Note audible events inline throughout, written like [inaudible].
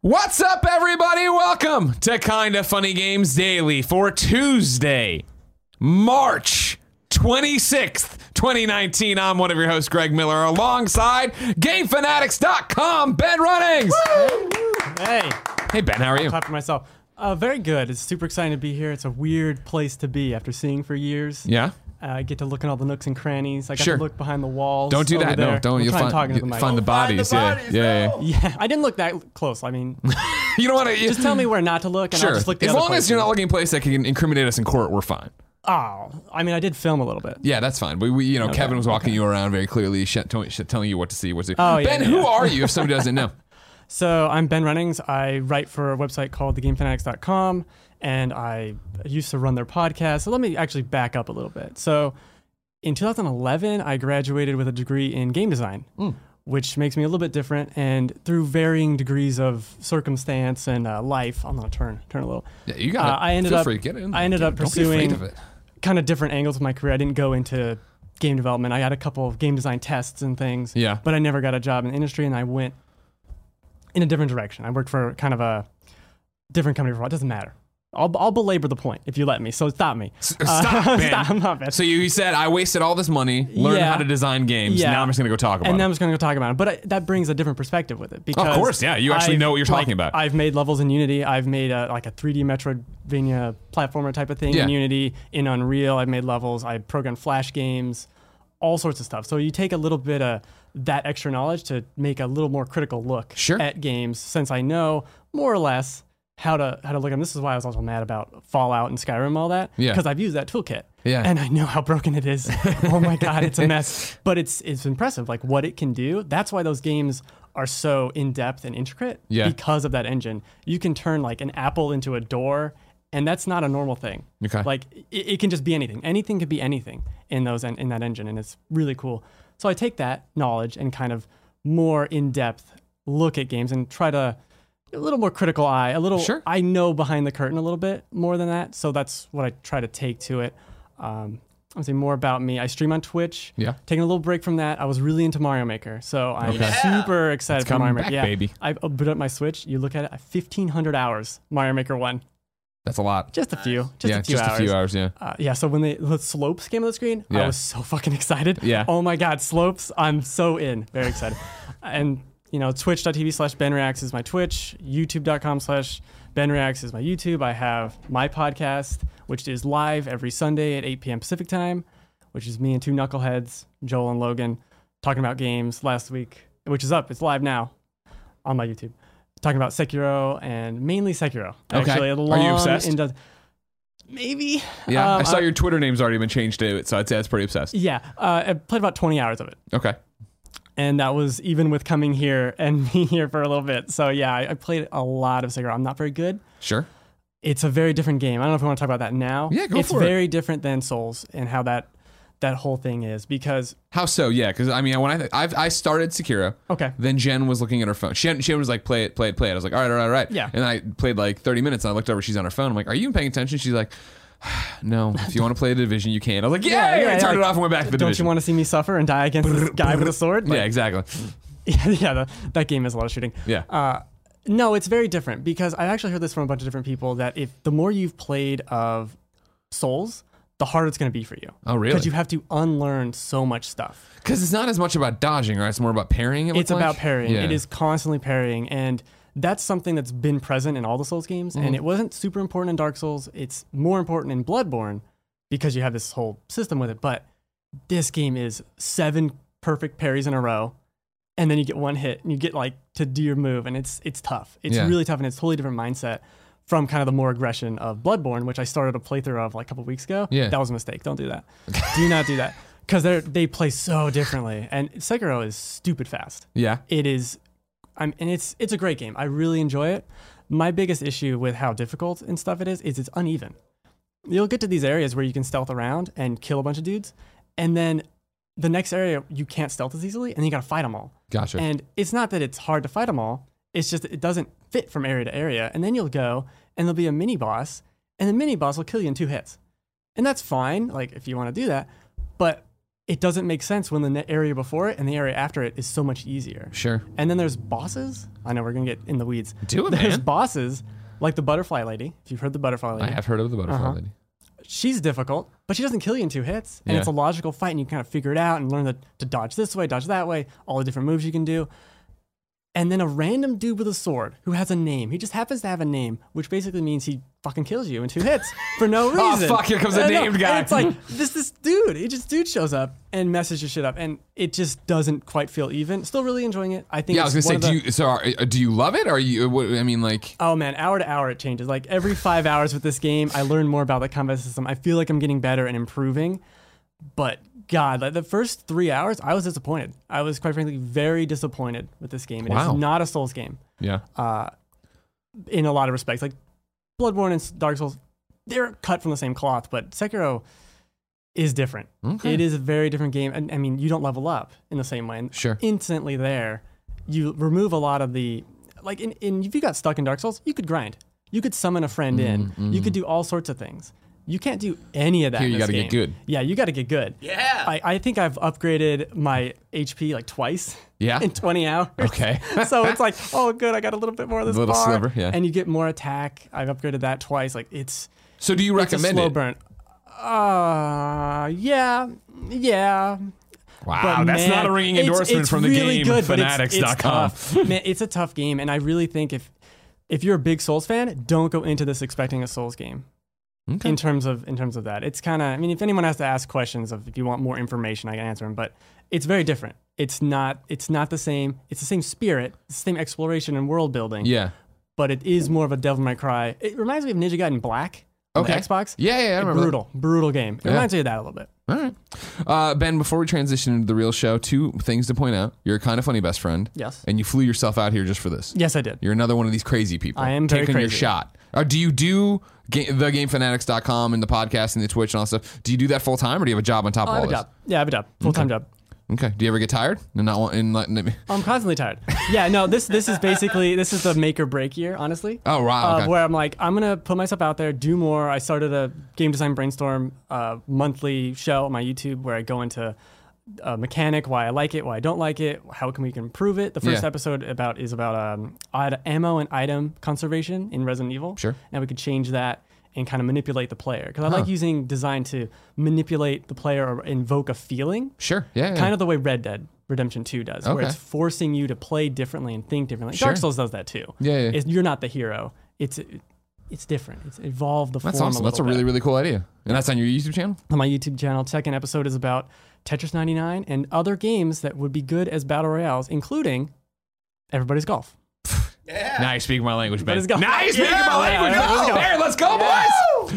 What's up, everybody? Welcome to Kinda Funny Games Daily for Tuesday, March 26th, 2019. I'm one of your hosts, Greg Miller, alongside GameFanatics.com, Ben Runnings. Hey, Hey, Ben, how are you? clap for myself. Uh, very good. It's super exciting to be here. It's a weird place to be after seeing for years. Yeah? Uh, I get to look in all the nooks and crannies. I got Sure. to look behind the walls. Don't do that. There. No, don't. I'm You'll find, talking to the mic. find the bodies. yeah. yeah, yeah. Yeah, I didn't look that close. I mean, [laughs] You don't want to. just tell me where not to look, and Sure. I'll just look the As other long as you're not looking in place that can incriminate us in court, we're fine. Oh, I mean, I did film a little bit. Yeah, that's fine. We, we you know, Kevin was walking you around very clearly, sh- telling, sh- telling you what to see, what to see. Oh, yeah, ben, yeah, who yeah. are you if [laughs] somebody doesn't know? So I'm Ben Runnings. I write for a website called thegamefanatics.com, and I used to run their podcast. So let me actually back up a little bit. So in 2011, I graduated with a degree in game design, which makes me a little bit different. And through varying degrees of circumstance and uh, life, I'm gonna turn turn a little. Yeah, you got Uh, it. I ended Feel up- free get in. I ended Get- up don't be afraid pursuing- of. Kind of different angles of my career. I didn't go into game development. I had a couple of game design tests and things. Yeah. But I never got a job in the industry, and I went in a different direction. I worked for kind of a different company for a while. It doesn't matter. I'll, I'll belabor the point if you let me. So stop me. Stop, Uh, [laughs] Ben. stop, I'm not bad. So you, said I wasted all this money, learned Yeah. how to design games. Yeah. Now I'm just gonna go talk about and then it. I'm just going to go talk about it. But I, that brings a different perspective with it. Because of course, yeah, you actually I've- know what you're talking like, about. I've made levels in Unity. I've made a, like a 3D Metroidvania platformer type of thing Yeah. in Unity. In Unreal, I've made levels. I programmed Flash games, all sorts of stuff. So you take a little bit of that extra knowledge to make a little more critical look Sure. at games, since I know more or less how to how to look at them. This is why I was also mad about Fallout and Skyrim and all that. Yeah. Because I've used that toolkit. Yeah. And I know how broken it is. [laughs] oh my god, it's a mess. But it's it's impressive, like what it can do. That's why those games are so in depth and intricate. Yeah. Because of that engine, you can turn like an apple into a door, and that's not a normal thing. Okay. Like it, it can just be anything. Anything could be anything in those en- in that engine, and it's really cool. So I take that knowledge and kind of more in depth look at games and try to a little more critical eye, a little. Sure. I know behind the curtain a little bit more than that, so that's what I try to take to it. Um, I'll say more about me. I stream on Twitch. Yeah. Taking a little break from that, I was really into Mario Maker, so I'm Okay. super excited It's for Mario coming Maker. back, yeah, baby. I opened up my Switch. You look at it, I 1,500 hours Mario Maker one. That's a lot. Just a few. Just yeah, a few just hours. a few hours. Yeah. Uh, yeah, so when they, the slopes came on the screen, Yeah. I was so fucking [laughs] excited. Yeah. Oh my god, slopes! I'm so in, very excited. [laughs] and you know, twitch.tv slash benreacts is my Twitch. YouTube.com slash benreacts is my YouTube. I have my podcast, which is live every Sunday at 8 p.m. Pacific time, which is me and two knuckleheads, Joel and Logan, talking about games last week, which is up. It's live now on my YouTube. Talking about Sekiro and mainly Sekiro. Okay. Actually, a long Are you obsessed? into- maybe. Yeah. Um, I saw your Twitter name's already been changed to it, so I'd say that's pretty obsessed. Yeah, uh, I played about 20 hours of it. Okay. And that was even with coming here and [laughs] being here for a little bit. So yeah, I, I played a lot of Sekiro. I'm not very good. Sure. It's a very different game. I don't know if we want to talk about that now. Yeah, go it's for it. It's very different than Souls and how that that whole thing is because How so? Yeah, because I mean, when I I've, I started Sekiro, okay, then Jen was looking at her phone. She she was like, "Play it, play it, play it." I was like, "All right, all right, all right." Yeah. And I played like 30 minutes, and I looked over. She's on her phone. I'm like, "Are you even paying attention?" She's like, [sighs] "No. If you want to play the division, you can." I was like, [laughs] "Yeah." Yeah, yeah, I turned like, it off and went back to the don't division. you want to see me suffer and die against this guy with a [laughs] sword? yeah, exactly. [laughs] yeah, yeah. The, that game is a lot of shooting. Yeah. Uh, no, it's very different because I actually heard this from a bunch of different people that if the more you've played of Souls, the harder it's going to be for you. Oh, really? Because you have to unlearn so much stuff. Because it's not as much about dodging, right? It's more about parrying. It It's looks about like? parrying. Yeah. It is constantly parrying, and that's something that's been present in all the Souls games. Mm-hmm. And it wasn't super important in Dark Souls. It's more important in Bloodborne because you have this whole system with it. But this game is seven perfect parries in a row, and then you get one hit, and you get like to do your move, and it's it's tough. It's Yeah. really tough, and it's a totally different mindset from kind of the more aggression of Bloodborne, which I started a playthrough of like a couple weeks ago. Yeah. that was a mistake. Don't do that. [laughs] do not do that because they they play so differently, and Sekiro is stupid fast Yeah. it is I'm, and it's it's a great game. I really enjoy it. My biggest issue with how difficult and stuff it is is it's uneven. You'll get to these areas where you can stealth around and kill a bunch of dudes, and then the next area you can't stealth as easily, and you got to fight them all. Gotcha. And it's not that it's hard to fight them all. It's just it doesn't fit from area to area. And then you'll go and there'll be a mini boss, and the mini boss will kill you in two hits. And that's fine, like if you want to do that. But it doesn't make sense when the area before it and the area after it is so much easier. Sure. And then there's bosses. I know we're gonna get in the weeds. Do it, There's man. bosses like the butterfly lady. If you've heard the butterfly lady, I have heard of the butterfly Uh-huh. lady. she's difficult, but she doesn't kill you in two hits. And Yeah. it's a logical fight, and you kind of figure it out and learn the, to dodge this way, dodge that way, all the different moves you can do. And then a random dude with a sword who has a name. He just happens to have a name, which basically means he fucking kills you in two hits for no reason. [laughs] Oh, reason. fuck, here comes a named And guy. it's like this this dude. He just dude shows up and messes your shit up, and it just doesn't quite feel even. Still really enjoying it. I think. Yeah, I was gonna say, do the- you so are, uh, do you love it? Or are you? What, I mean, like, Oh man, hour to hour it changes. Like every five hours with this game, I learn more about the combat system. I feel like I'm getting better and improving. But God, like the first three hours, I was disappointed. I was quite frankly very disappointed with this game. It is Wow. not a Souls game yeah, uh, in a lot of respects. Like Bloodborne and Dark Souls, they're cut from the same cloth, but Sekiro is different. Okay. It is a very different game. And I mean, you don't level up in the same way. And Sure. Instantly there, you remove a lot of the like. In, in if you got stuck in Dark Souls, you could grind. You could summon a friend in. You could do all sorts of things. You can't do any of that. Here you gotta get good. Yeah, you got to get good. Yeah. I, I think I've upgraded my HP like twice. Yeah? In 20 hours. Okay. [laughs] so it's like, oh, good, I got a little bit more of this a Little bar. sliver, yeah. And you get more attack. I've upgraded that twice. Like it's So do you recommend it's a recommend slow it? burn. Uh, yeah, yeah. Wow, But that's man, not a ringing endorsement it's from the really game good, but it's- it's fanatics.com. man, it's a tough game, and I really think if if you're a big Souls fan, don't go into this expecting a Souls game. Okay. In terms of in terms of that, it's kind of. I mean, if anyone has to ask questions of if you want more information, I can answer them. But it's very different. It's not. It's not the same. It's the same spirit, it's the same exploration and world building. yeah. But it is more of a Devil May Cry. It reminds me of Ninja Gaiden Black. on the Okay. Xbox. Yeah, yeah, I remember. that. brutal, brutal game. It Yeah. reminds me of that a little bit. All right. Uh, ben, before we transition into the real show, two things to point out. You're a kind of funny best friend. Yes. And you flew yourself out here just for this. Yes, I did. You're another one of these crazy people. I am very taking your shot. Or do you do ga- thegamefanatics.com and the podcast and the Twitch and all that stuff? Do you do that full time or do you have a job on top Oh, of I all have a this? job. Yeah, I have a job. Full time job. Okay. Do you ever get tired and not want and not, I'm constantly tired. Yeah, no, this this is basically this is the make or break year, honestly. Oh, wow. Uh, where I'm like, I'm gonna put myself out there, do more. I started a game design brainstorm uh, monthly show on my YouTube where I go into uh, mechanic, why I like it, why I don't like it, how can we can improve it. The first Yeah. episode about is about um, ammo and item conservation in Resident Evil. Sure. And we could change that and kind of manipulate the player because I like using design to manipulate the player or invoke a feeling Sure. Yeah. yeah. kind of the way Red Dead Redemption 2 does, where it's forcing you to play differently and think differently. Sure. Dark Souls does that too. Yeah, yeah. It's, you're not the hero. It's it's different. It's evolved the That's form awesome. a That's a little really, bit. really cool idea. And that's on your YouTube channel? On my YouTube channel, second episode is about Tetris 99 and other games that would be good as battle royales, including Everybody's Golf. [laughs] Yeah. Now you speak my language, Ben. Let's. Now you speak Yeah, my language. yeah, let's go. There, let's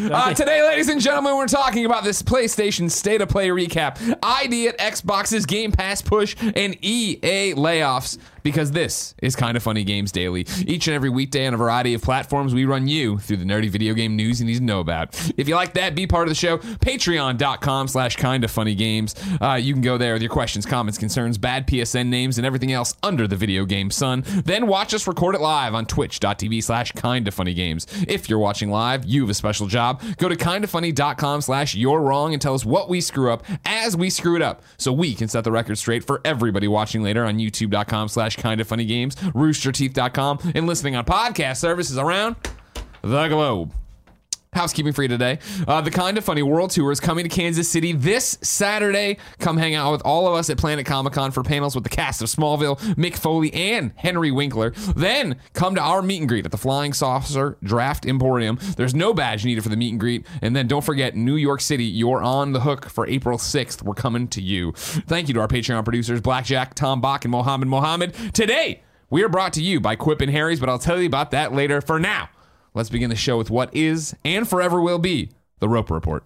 go, boys. Uh, today, ladies and gentlemen, we're talking about this PlayStation State of Play recap, ID at Xbox's Game Pass push, and EA layoffs. Because this is kind of funny games daily. Each and every weekday on a variety of platforms, we run you through the nerdy video game news you need to know about. If you like that, be part of the show. Patreon.com slash kind of funny games. Uh, you can go there with your questions, comments, concerns, bad PSN names, and everything else under the video game sun. Then watch us record it live on twitch.tv slash kind of funny games. If you're watching live, you have a special job. Go to kindoffunny.com slash you're wrong and tell us what we screw up as we screw it up so we can set the record straight for everybody watching later on youtube.com slash kind of funny games, roosterteeth.com, and listening on podcast services around the globe. Housekeeping for you today. Uh, the Kind of Funny World Tour is coming to Kansas City this Saturday. Come hang out with all of us at Planet Comic Con for panels with the cast of Smallville, Mick Foley, and Henry Winkler. Then come to our meet and greet at the Flying Saucer Draft Emporium. There's no badge needed for the meet and greet. And then don't forget, New York City, you're on the hook for April 6th. We're coming to you. Thank you to our Patreon producers, Blackjack, Tom Bach, and Mohammed Mohammed. Today, we are brought to you by Quip and Harry's, but I'll tell you about that later. For now, Let's begin the show with what is and forever will be the Roper Report.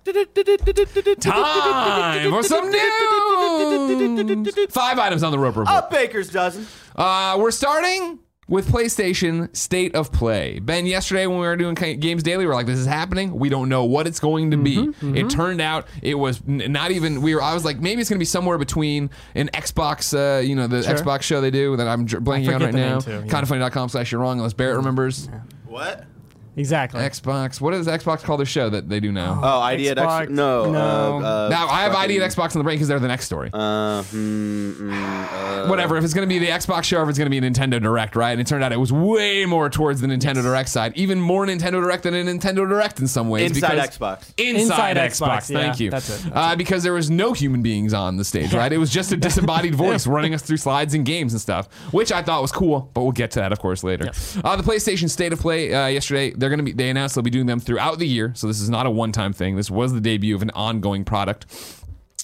Time for some news. Five items on the Roper Report. A baker's dozen. Uh, we're starting with PlayStation State of Play. Ben, yesterday when we were doing Games Daily, we are like, "This is happening. We don't know what it's going to be." It turned out it was n- not even. We were. I was like, maybe it's going to be somewhere between an Xbox, uh, you know, the Sure. Xbox show they do that I'm blanking on right now. yeah. Kindoffunny.com slash you're wrong unless Barrett remembers. What? Exactly. Xbox. What does Xbox call their show that they do now? Oh, ID at X. Xbox, No. no. Uh, uh, now I have ID fucking- at Xbox on the brain because they're the next story. Uh, hmm, mm, uh, Whatever. If it's going to be the Xbox show, or if it's going to be a Nintendo Direct, right? And it turned out it was way more towards the Nintendo Direct side, even more Nintendo Direct than a Nintendo Direct in some ways. Inside because- Xbox. Inside Inside, Xbox. Xbox, yeah, Thank you. that's it, that's uh, because there was no human beings on the stage, right? It was just a disembodied [laughs] voice running us through slides and games and stuff, which I thought was cool. But we'll get to that, of course, later. Yes. Uh, the PlayStation State of Play uh, yesterday. They're going to be. They announced they'll be doing them throughout the year. So this is not a one-time thing. This was the debut of an ongoing product.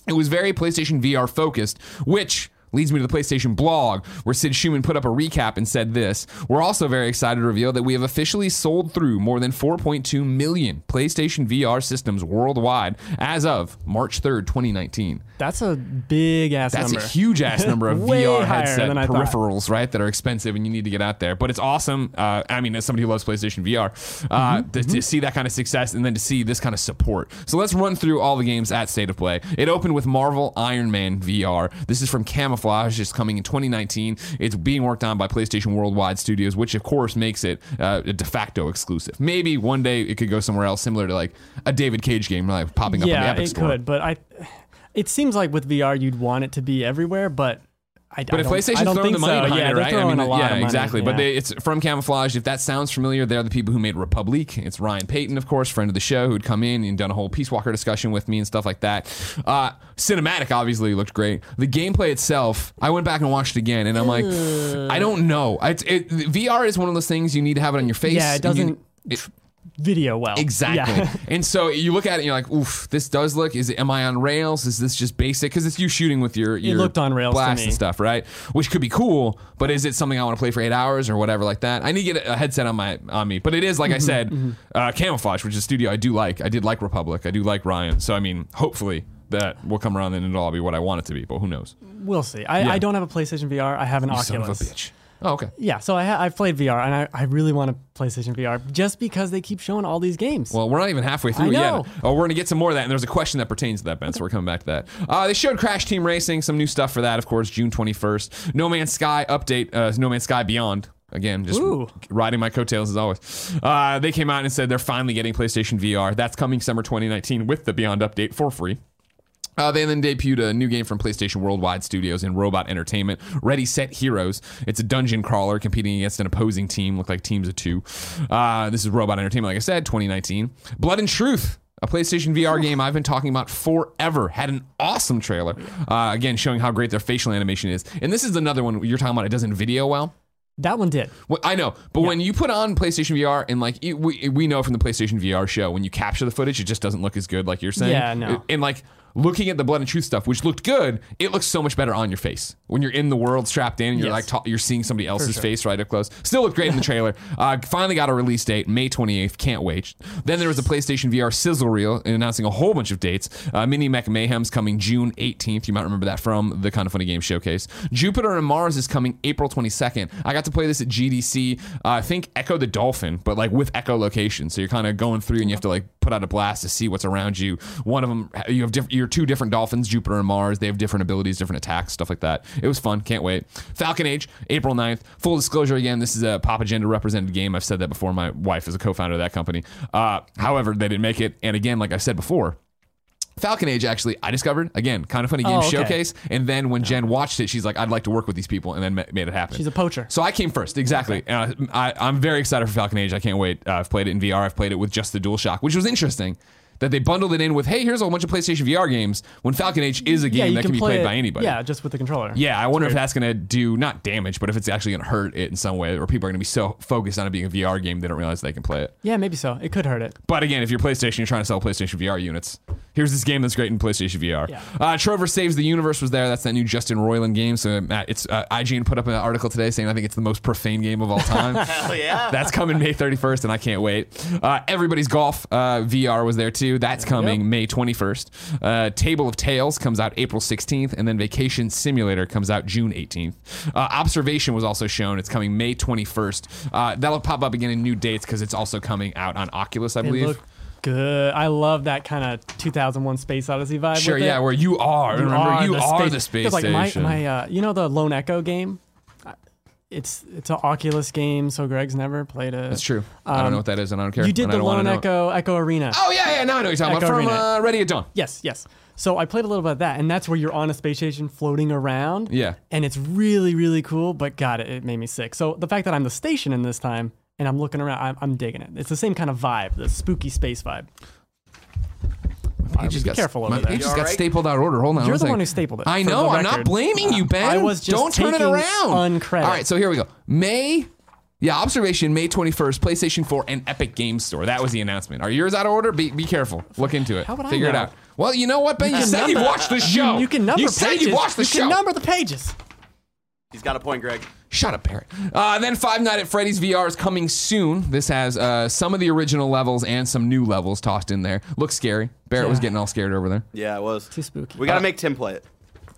It was very PlayStation VR focused, which leads me to the PlayStation blog, where Sid Shuman put up a recap and said this. We're also very excited to reveal that we have officially sold through more than 4.2 million PlayStation VR systems worldwide as of March 3rd, 2019. That's a big ass That's number. a huge ass [laughs] number of VR headset I thought. peripherals, right? That are expensive and you need to get out there. But it's awesome. Uh, I mean, as somebody who loves PlayStation VR, uh, Mm-hmm, to, to see that kind of success and then to see this kind of support. So let's run through all the games at State of Play. It opened with Marvel Iron Man VR. This is from Camouflaj. It's coming in 2019. It's being worked on by PlayStation Worldwide Studios, which of course makes it uh, a de facto exclusive. Maybe one day it could go somewhere else, similar to like a David Cage game, like popping up on the yeah, Epic it Store. could, but I. It seems like with VR, you'd want it to be everywhere, but I. But I if PlayStation's throwing the money so. behind yeah, it, right? I mean, yeah, of money. exactly. But they, it's from Camouflaj. If that sounds familiar, they're the people who made Republic. It's Ryan Payton, of course, friend of the show, who'd come in and done a whole Peace Walker discussion with me and stuff like that. Uh, cinematic, obviously, looked great. The gameplay itself, I went back and watched it again, and I'm like, I don't know. It's, it, VR is one of those things you need to have it on your face. yeah, it doesn't it- video well. Exactly. Yeah. [laughs] and so you look at it and you're like, oof, this does look, is it, am I on rails? Is this just basic? Because it's you shooting with your, your looked on rails blast and stuff, right? Which could be cool, but is it something I want to play for eight hours or whatever like that? I need to get a headset on my on me. But it is, like Mm-hmm, I said, uh, Camouflaj, which is a studio I do like. I did like Republic. I do like Ryan. So, I mean, hopefully that will come around and it'll all be what I want it to be, but who knows? we'll see. I, Yeah. I don't have a PlayStation VR. I have an Son Oculus. Of a bitch. Oh, okay. Yeah, so I ha- I've played VR, and I, I really want a PlayStation VR just because they keep showing all these games. Well, we're not even halfway through yet. Oh, we're gonna get some more of that, and there's a question that pertains to that, Ben. So we're coming back to that. Uh, they showed Crash Team Racing, some new stuff for that, of course, June 21st. No Man's Sky update, uh, No Man's Sky Beyond. Again, just Ooh. riding my coattails as always. Uh, they came out and said they're finally getting PlayStation VR. That's coming summer 2019 with the Beyond update for free. Uh, they then debuted a new game from PlayStation Worldwide Studios and Robot Entertainment, Ready Set Heroes. It's a dungeon crawler competing against an opposing team, look like teams of two. Uh, this is Robot Entertainment, like I said, 2019. Blood and Truth, a PlayStation VR game I've been talking about forever, had an awesome trailer. Uh, again, showing how great their facial animation is. And this is another one you're talking about. It doesn't video well. that one did. Well, I know, but when you put on PlayStation VR and like it, we we know from the PlayStation VR show, when you capture the footage, it just doesn't look as good, like you're saying. Yeah, no. And like looking at the Blood and Truth stuff, which looked good, it looks so much better on your face when you're in the world strapped in. and You're Yes. like ta- you're seeing somebody else's sure. face right up close. Still looked great in the [laughs] trailer. Uh, finally got a release date, May 28th. Can't wait. Then there was a PlayStation VR sizzle reel announcing a whole bunch of dates. Uh, Mini Mech Mayhem's coming June 18th. You might remember that from the Kind of Funny Game Showcase. Jupiter and Mars is coming April 22nd. I got to play this at GDC. Uh, I think Ecco the Dolphin, but like with Echo location. So you're kind of going through and you have to like put out a blast to see what's around you. One of them, you have diff- you're two different dolphins, Jupiter and Mars. They have different abilities, different attacks, stuff like that. It was fun. Can't wait. Falcon Age, April 9th. Full disclosure again, this is a Pop Agenda represented game. I've said that before. My wife is a co founder of that company. Uh, however, they didn't make it. And again, like I said before, Falcon Age actually I discovered again kind of funny game Oh, okay. showcase and then when Jen watched it she's like I'd like to work with these people and then ma- made it happen. She's a poacher. So I came first exactly. Uh, I, I'm very excited for Falcon Age. I can't wait. Uh, I've played it in VR. I've played it with just the DualShock, which was interesting. That they bundled it in with, hey, here's a whole bunch of PlayStation VR games. When Falcon Age is a game you that can can be play played it, by anybody. Yeah, just with the controller. Yeah, I wonder if that's going to do not damage, but if it's actually going to hurt it in some way, or people are going to be so focused on it being a VR game they don't realize they can play it. Yeah, maybe so. It could hurt it. But again, if you're PlayStation, you're trying to sell PlayStation VR units. Here's this game that's great in PlayStation VR. Yeah. Uh, Trover Saves the Universe was there. That's that new Justin Roiland game. So Matt, it's uh, IGN put up an article today saying I think it's the most profane game of all time. [laughs] Hell yeah. That's coming May 31st, and I can't wait. Uh, Everybody's Golf uh, VR was there too. That's coming Yep. May 21st. Uh, Table of Tales comes out April 16th, and then Vacation Simulator comes out June 18th. Uh, Observation was also shown. It's coming May 21st. Uh, that'll pop up again in new dates because it's also coming out on Oculus, I believe. Good. I love that kind of 2001 Space Odyssey vibe. Sure, yeah, it. where you are. Remember, you are the space like my, station. my uh, you know the Lone Echo game. It's it's an Oculus game, so Greg's never played it. That's true. I don't Um, know what that is, and I don't care. You did the Lone. Echo Echo Arena. Oh yeah, yeah. Now I know what you're talking Echo about from Arena. uh, Ready at Dawn. Yes, yes. So I played a little bit of that, and that's where you're on a space station floating around. Yeah. And it's really, really cool, but God, it, it made me sick. So the fact that I'm the station in this time and I'm looking around, I'm, I'm digging it. It's the same kind of vibe, the spooky space vibe. Page just be got, careful over my there. page You just got alright? stapled out of order. Hold on. You're one the one second. who stapled it, I know. I'm not blaming you, Ben. I was just Don't turn it around. uncredit. All right, so here we go. May. Yeah, observation May 21st, PlayStation 4 and Epic Games Store. That was the announcement. Are yours out of order? Be, be careful. Look into it. How would I Figure it out. Well, you know what, Ben? You, can said you number- watched the show. You can number You pages. You said you watched the you show. can number the pages. He's got a point, Greg. Shut up, Barrett. Uh, then Five Night at Freddy's VR is coming soon. This has uh, some of the original levels and some new levels tossed in there. Looks scary. Barrett was getting all scared over there. Yeah, it was. Too spooky. We got to Uh, make Tim play it.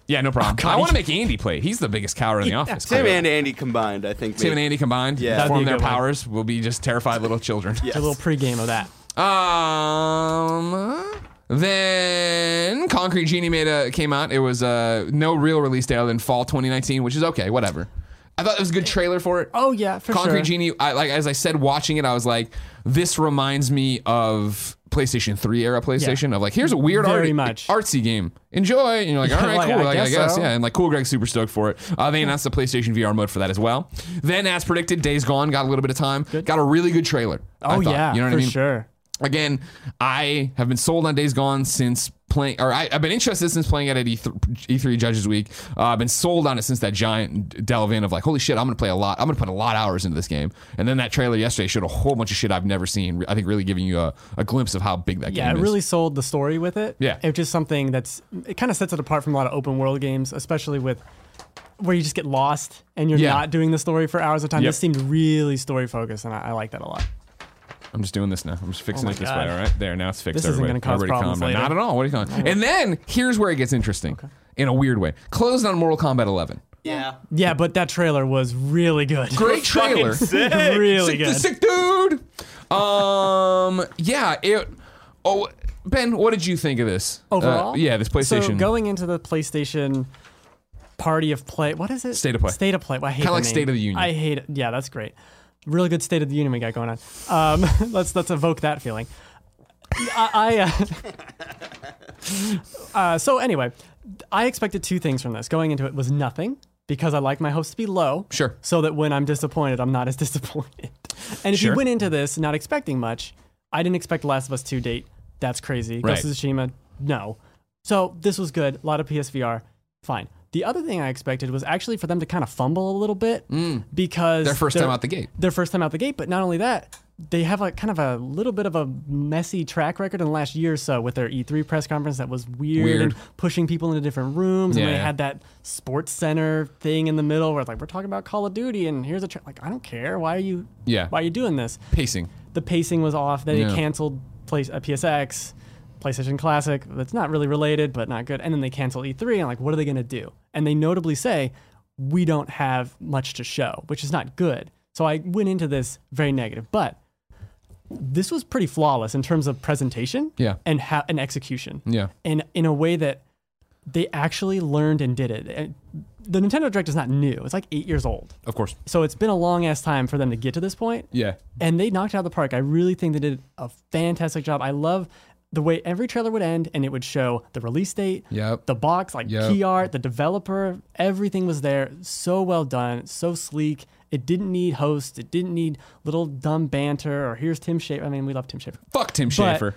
Yeah, no problem. God, I want to make Andy play. He's the biggest coward in the office. Tim clearly. and Andy combined, I think. Tim and. Andy combined, Yeah. That'd form their good one. powers. We'll be just terrified little children. [laughs] Yes. A little pregame of that. Um. Then Concrete Genie made a came out. It was uh no real release date other than fall 2019, which is okay, whatever. I thought it was a good trailer for it. Oh yeah, for sure. Concrete sure. Genie, I, like as I said, watching it, I was like, this reminds me of PlayStation 3 era PlayStation. Of like, here's a weird Very arty- much. artsy game. Enjoy. And you're like, all right, Like, cool. I Like, I guess guess, so. yeah. And like, cool. Greg's super stoked for it. Uh, they announced the PlayStation VR mode for that as well. Then, as predicted, Days Gone got a little bit of time. Got a really good trailer. I Oh thought. yeah, you know what for I mean? sure. Again, I have been sold on Days Gone since playing, or I, I've been interested since playing it at E E3, E3 Judges Week. Uh, I've been sold on it since that giant delve in of like, holy shit, I'm gonna play a lot. I'm gonna put a lot of hours into this game. And then that trailer yesterday showed a whole bunch of shit I've never seen. I think really giving you a, a glimpse of how big that Yeah, game it is. really sold the story with it. Yeah. It's just something that's it kind of sets it apart from a lot of open world games, especially with where you just get lost and you're Yeah. not doing the story for hours at a time. Yep. This seemed really story focused, and I, I like that a lot. I'm just doing this now. I'm just fixing Oh it this God. way. All right, there. Now it's fixed. This isn't gonna cause Everybody problems calm down. later. Not at all. What are you talking? And then here's where it gets interesting, in a weird way. Closed on Mortal Kombat 11. Yeah. Yeah, but that trailer was really good. Great [laughs] trailer. Sick. really sick, good. sick dude. Um, yeah. It. Oh, Ben, what did you think of this Uh, Overall? yeah, this PlayStation. So going into the PlayStation party of play, what is it? State of play. State of play. Well, I hate Kinda like name. State of the Union. I hate it. Yeah, that's great. Really good State of the Union we got going on. Um, [laughs] let's let's evoke that feeling. I, I uh, [laughs] uh, so anyway, I expected two things from this. Going into it was nothing because I like my hopes to be low. Sure. So that when I'm disappointed, I'm not as [laughs] disappointed. And if Sure. you went into this not expecting much, I didn't expect Last of Us 2 date. That's crazy. Right. Ghost of Tsushima, no. So this was good. A lot of PSVR, fine. The other thing I expected was actually for them to kind of fumble a little bit because Mm. Their first time out the gate. Their first time out the gate, but not only that, they have a kind of a little bit of a messy track record in the last year or so with their E3 press conference that was weird, Weird. and pushing people into different rooms. Yeah, and they yeah. had that sports center thing in the middle where it's like we're talking about Call of Duty and here's a tra-. like I don't care. Why are you? Yeah. Why are you doing this? Pacing. the pacing was off. Then Yeah. they canceled place, uh, PSX, PlayStation Classic. That's not really related, but not good. And then they cancel E3. And like, what are they going to do? And they notably say, we don't have much to show, which is not good. So I went into this very negative, but this was pretty flawless in terms of presentation Yeah. and ha- and execution Yeah. and in a way that they actually learned and did it. And the Nintendo Direct is not new. It's like eight years old. Of course. So it's been a long ass time for them to get to this point Yeah. and they knocked it out of the park. I really think they did a fantastic job. I love the way every trailer would end and it would show the release date, Yep. the box, like Yep. key art, the developer, everything was there. So well done, so sleek. It didn't need hosts. It didn't need little dumb banter or here's Tim Schafer. I mean, we love Tim Schafer. Fuck Tim Schafer.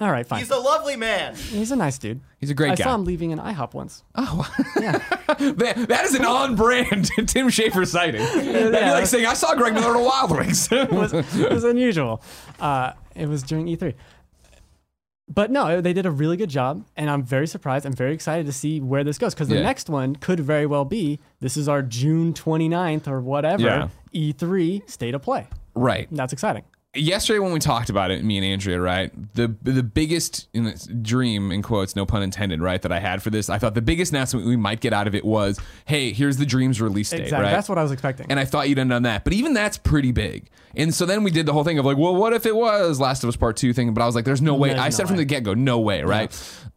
All right, fine. He's a lovely man. He's a nice dude. He's a great I guy. I saw him leaving an IHOP once. Oh, [laughs] that, that is an on-brand [laughs] Tim Schafer sighting. That'd be Yeah. like saying I saw Greg Miller at a Wild Wings. it was, it was [laughs] unusual. Uh, it was during E3. But no, they did a really good job, and I'm very surprised. I'm very excited to see where this goes because the Yeah. next one could very well be this is our June 29th or whatever Yeah. E3 state of play. right. That's exciting. Yesterday when we talked about it, me and Andrea, right? The the biggest in this dream, in quotes, no pun intended, right? That I had for this, I thought the biggest announcement we might get out of it was, "Hey, here's the Dreams release date," Exactly. right? That's what I was expecting. and I thought you'd end on that, but even that's pretty big. And so then we did the whole thing of like, well, what if it was Last of Us Part Two thing? But I was like, there's no way. There's I no said from way. the get go, no way, right?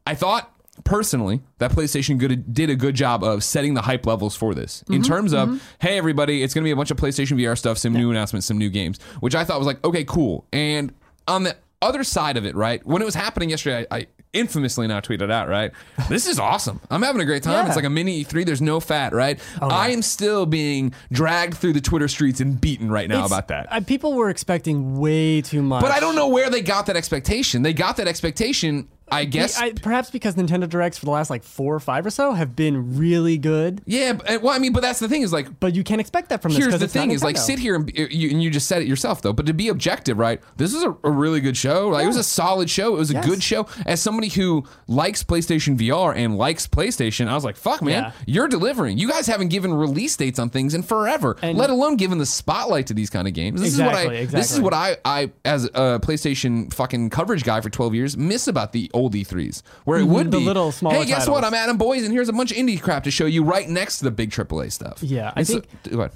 I thought personally that PlayStation good, did a good job of setting the hype levels for this. In terms of hey everybody it's going to be a bunch of PlayStation VR stuff some new announcements some new games which I thought was like okay cool. And on the other side of it right when it was happening yesterday I, I infamously now tweeted out right [laughs] this is awesome. I'm having a great time. Yeah. it's like a mini E3 there's no fat right? I am still being dragged through the Twitter streets and beaten right now about that. Uh, people were expecting way too much. but I don't know where they got that expectation. They got that expectation I guess I, perhaps because Nintendo Directs for the last like four or five or so have been really good, yeah but- well I mean but that's the thing is like but you can't expect that from this. Here's the thing: is like sit here and uh, you, and you just said it yourself though. But to be objective, right? This is a, a really good show. Like it was a solid show. It was a Yes. good show. As somebody who likes PlayStation VR and likes PlayStation, I was like, "Fuck, man, Yeah. you're delivering. You guys haven't given release dates on things in forever, And- let alone given the spotlight to these kind of games. This is what I. Exactly, This is what I, I, as a PlayStation fucking coverage guy for 12 years, miss about the old E3s, where it would Mm-hmm. the be little smaller Hey, guess what? I'm Adam Boyes, and here's a bunch of indie crap to show you right next to the big AAA stuff. Yeah, I so- think-?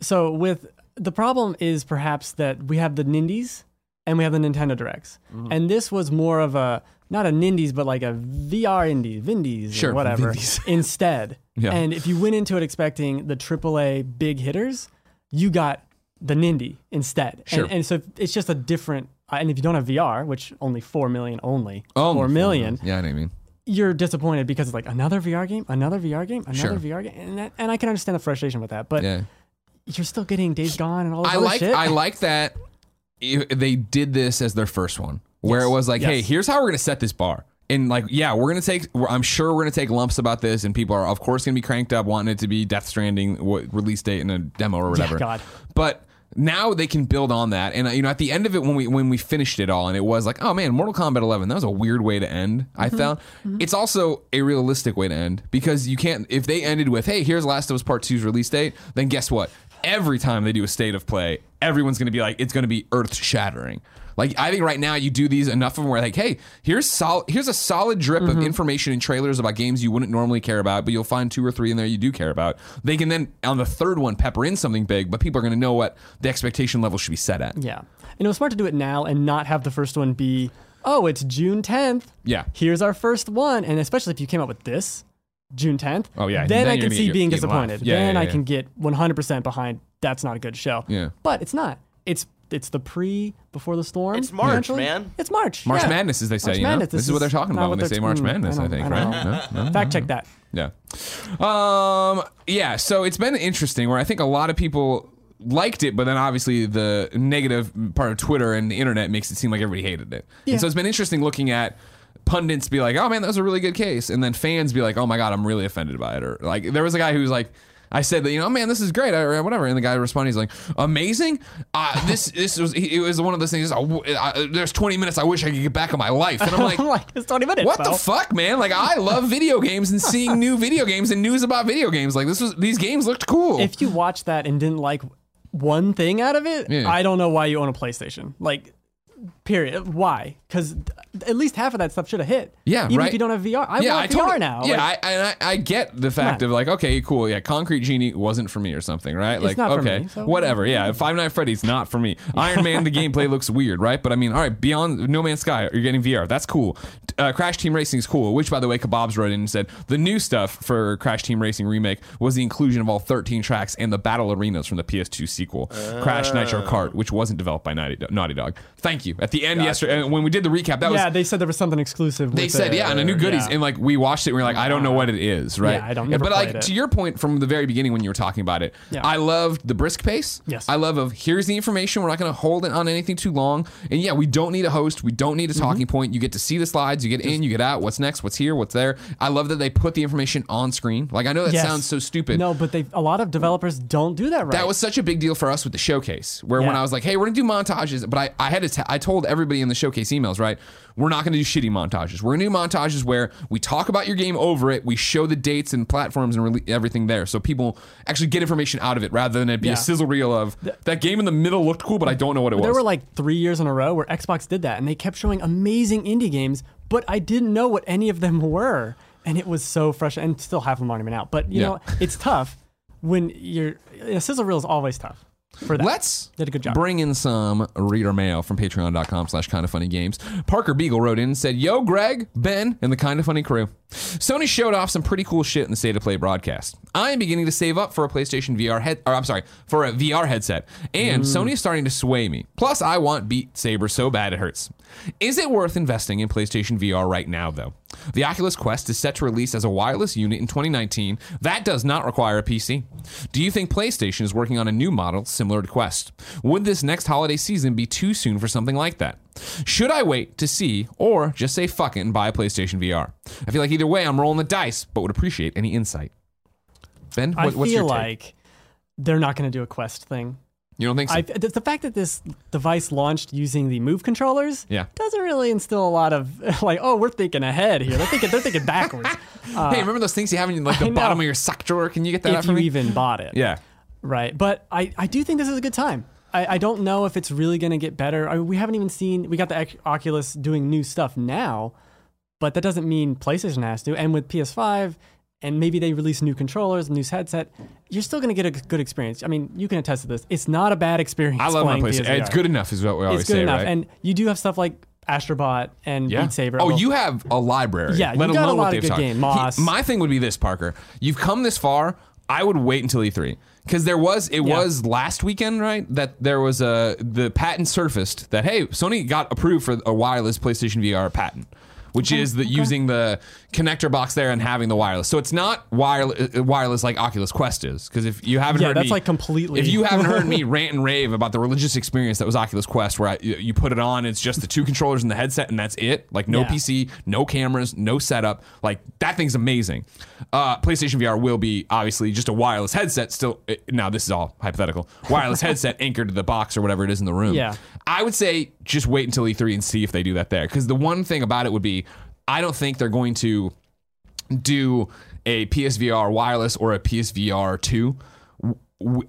So with the problem is perhaps that we have the Nindies and we have the Nintendo Directs, Mm-hmm. and this was more of a not a Nindies but like a VR indie, Vindies Sure, or whatever Vindies. [laughs] instead. Yeah. And if you went into it expecting the AAA big hitters, you got the Nindy instead. Sure. And, and so it's just a different. And if you don't have VR, which only four million only, Oh, four million, Yeah, I know what I mean. you're disappointed because it's like another VR game, another VR game, another Sure. VR game, and that, and I can understand the frustration with that, but Yeah. you're still getting Days Gone and all this I like shit. I like that they did this as their first one, where Yes. it was like, hey, here's how we're gonna set this bar. And like, yeah, we're gonna take. I'm sure we're gonna take lumps about this, and people are, of course, gonna be cranked up wanting it to be Death Stranding what, release date and a demo or whatever. God. But now they can build on that, and uh, you know, at the end of it, when we when we finished it all, and it was like, oh man, Mortal Kombat 11, that was a weird way to end. I Mm-hmm. it's also a realistic way to end because you can't. If they ended with, hey, here's Last of Us Part 2's release date, then guess what? Every time they do a state of play, everyone's going to be like, it's going to be earth shattering. Like I think right now you do these enough of them where like, hey, here's sol- here's a solid drip Mm-hmm. of information and trailers about games you wouldn't normally care about, but you'll find two or three in there you do care about. They can then on the third one pepper in something big, but people are going to know what the expectation level should be set at. yeah, and it was smart to do it now and not have the first one be, oh, it's June 10th. Yeah. Here's our first one, and especially if you came up with this June 10th. Oh, yeah, Then, then I can see being disappointed. Yeah, then yeah, I yeah. can get 100% behind. That's not a good show. Yeah. but it's not. It's it's the pre before the storm. It's March, potentially. man. It's March. March yeah. Madness, as they say. March you know? Madness, This, this is what they're talking about when they say they're- March mm, I Madness. I, don't- think, I right? don't No? No? Fact check that. Yeah. Um. Yeah. So it's been interesting. Where I think a lot of people liked it, but then obviously the negative part of Twitter and the internet makes it seem like everybody hated it. Yeah. And so it's been interesting looking at pundits be like, "Oh man, that was a really good case," and then fans be like, "Oh my god, I'm really offended by it." Or like there was a guy who was like. I said that you know, man, this is great, or whatever, and the guy responded, he's like, "Amazing! Uh, this [laughs] this was it was one of those things. There's 20 minutes I wish I could get back in my life," and I'm [laughs] like, I'm like, it's 20 minutes. what the fuck, man? Like I love video games and seeing new video games and news about video games. Like this was these games looked cool. if you watched that and didn't like one thing out of it, Yeah. I don't know why you own a PlayStation. Like, period. Why? Because at least half of that stuff should have hit. Yeah, Even right. if you don't have VR, I yeah, want I VR totally, now. Yeah, Like, I, and I I get the fact of like, okay, cool, yeah, Concrete Genie wasn't for me or something, right? like, not for okay, me, so- whatever, yeah, Five Nights at Freddy's not for me. Iron Man, the gameplay looks weird, right? But I mean, all right, Beyond No Man's Sky, you're getting VR, that's cool. Uh, Crash Team Racing is cool, which by the way, Kebabs wrote in and said the new stuff for Crash Team Racing remake was the inclusion of all 13 tracks and the battle arenas from the PS2 sequel, Crash Nitro Kart, which wasn't developed by Naughty, Naughty Dog. Thank you. At the end yesterday, and when we did the recap, that was yeah, they said there was something exclusive. they said, it. yeah, and a new goodies, Yeah. and like we watched it, and we are like, I don't know what it is, right? Yeah, I don't- But like it. to your point from the very beginning when you were talking about it, Yeah. I loved the brisk pace. Yes. I love of here's the information. We're not going to hold it on anything too long, and yeah, we don't need a host. We don't need a Mm-hmm. talking point. You get to see the slides. You get in. You get out. What's next? What's here? What's there? I love that they put the information on screen. Like I know that Yes. sounds so stupid. No, but they a lot of developers don't do that right. That was such a big deal for us with the showcase, where when I was like, "Hey, we're gonna do montages," but I, I had to, t- I told everybody in the showcase emails, right? We're not gonna do shitty montages. We're gonna do montages where we talk about your game over it, we show the dates and platforms and rele- everything there, so people actually get information out of it rather than it be Yeah. a sizzle reel of that game in the middle looked cool, but I don't know what it was. There were like three years in a row where Xbox did that, and they kept showing amazing indie games, but I didn't know what any of them [laughs] were, and it was so frustrating. And still half of them aren't even out. But you Yeah. know, it's tough when you're a sizzle reel is always tough. For that. Let's Did a good job. bring in some reader mail from patreon.com slash kind of funny games. Parker Beagle wrote in and said, Yo, Greg, Ben, and the kind of funny crew. Sony showed off some pretty cool shit in the State of Play broadcast. I am beginning to save up for a PlayStation VR head, or I'm sorry, for a VR headset, and mm. Sony is starting to sway me. Plus, I want Beat Saber so bad it hurts. Is it worth investing in PlayStation VR right now, though? The Oculus Quest is set to release as a wireless unit in 2019. That does not require a PC. Do you think PlayStation is working on a new model similar to Quest? Would this next holiday season be too soon for something like that? Should I wait to see, or just say fuck it and buy a PlayStation VR? I feel like either way, I'm rolling the dice, but would appreciate any insight. Ben, I what, what's your feel take? like they're not going to do a Quest thing. you don't think so? I, the, the fact that this device launched using the Move controllers Yeah. doesn't really instill a lot of [laughs] like, oh, we're thinking ahead here. They're thinking they're thinking backwards. [laughs] hey, remember those things you have in like the bottom of your sock drawer? Can you get that if you even bought it. yeah. Right. But I, I do think this is a good time. I, I don't know if it's really going to get better. I mean, we haven't even seen, we got the Oculus doing new stuff now, but that doesn't mean PlayStation has to. And with PS5, and maybe they release new controllers, new headset, you're still going to get a good experience. I mean, you can attest to this. It's not a bad experience. I love my PlayStation. PSVR. It's good enough, is what we always say. It's good say, enough. right? And you do have stuff like Astrobot and Yeah. Beat Saber. Oh, you have a library. Yeah, you let got a alone lot what of they've good talked. game. He- my thing would be this, Parker. You've come this far. I would wait until E3 because there was it Yeah. was last weekend, right? That there was a the patent surfaced that hey, Sony got approved for a wireless PlayStation VR patent. Which is the using the connector box there and having the wireless. So it's not wireless, wireless like Oculus Quest is. Because if you haven't Yeah, heard that's me, like completely- If you [laughs] haven't heard me rant and rave about the religious experience that was Oculus Quest, where I, you put it on, it's just the two controllers and the headset, and that's it. Like no Yeah. PC, no cameras, no setup. Like that thing's amazing. Uh, PlayStation VR will be obviously just a wireless headset. Still, eh, now this is all hypothetical. Wireless [laughs] headset anchored to the box or whatever it is in the room. Yeah. I would say just wait until E3 and see if they do that there. Because the one thing about it would be, I don't think they're going to do a PSVR wireless or a PSVR 2 w- w-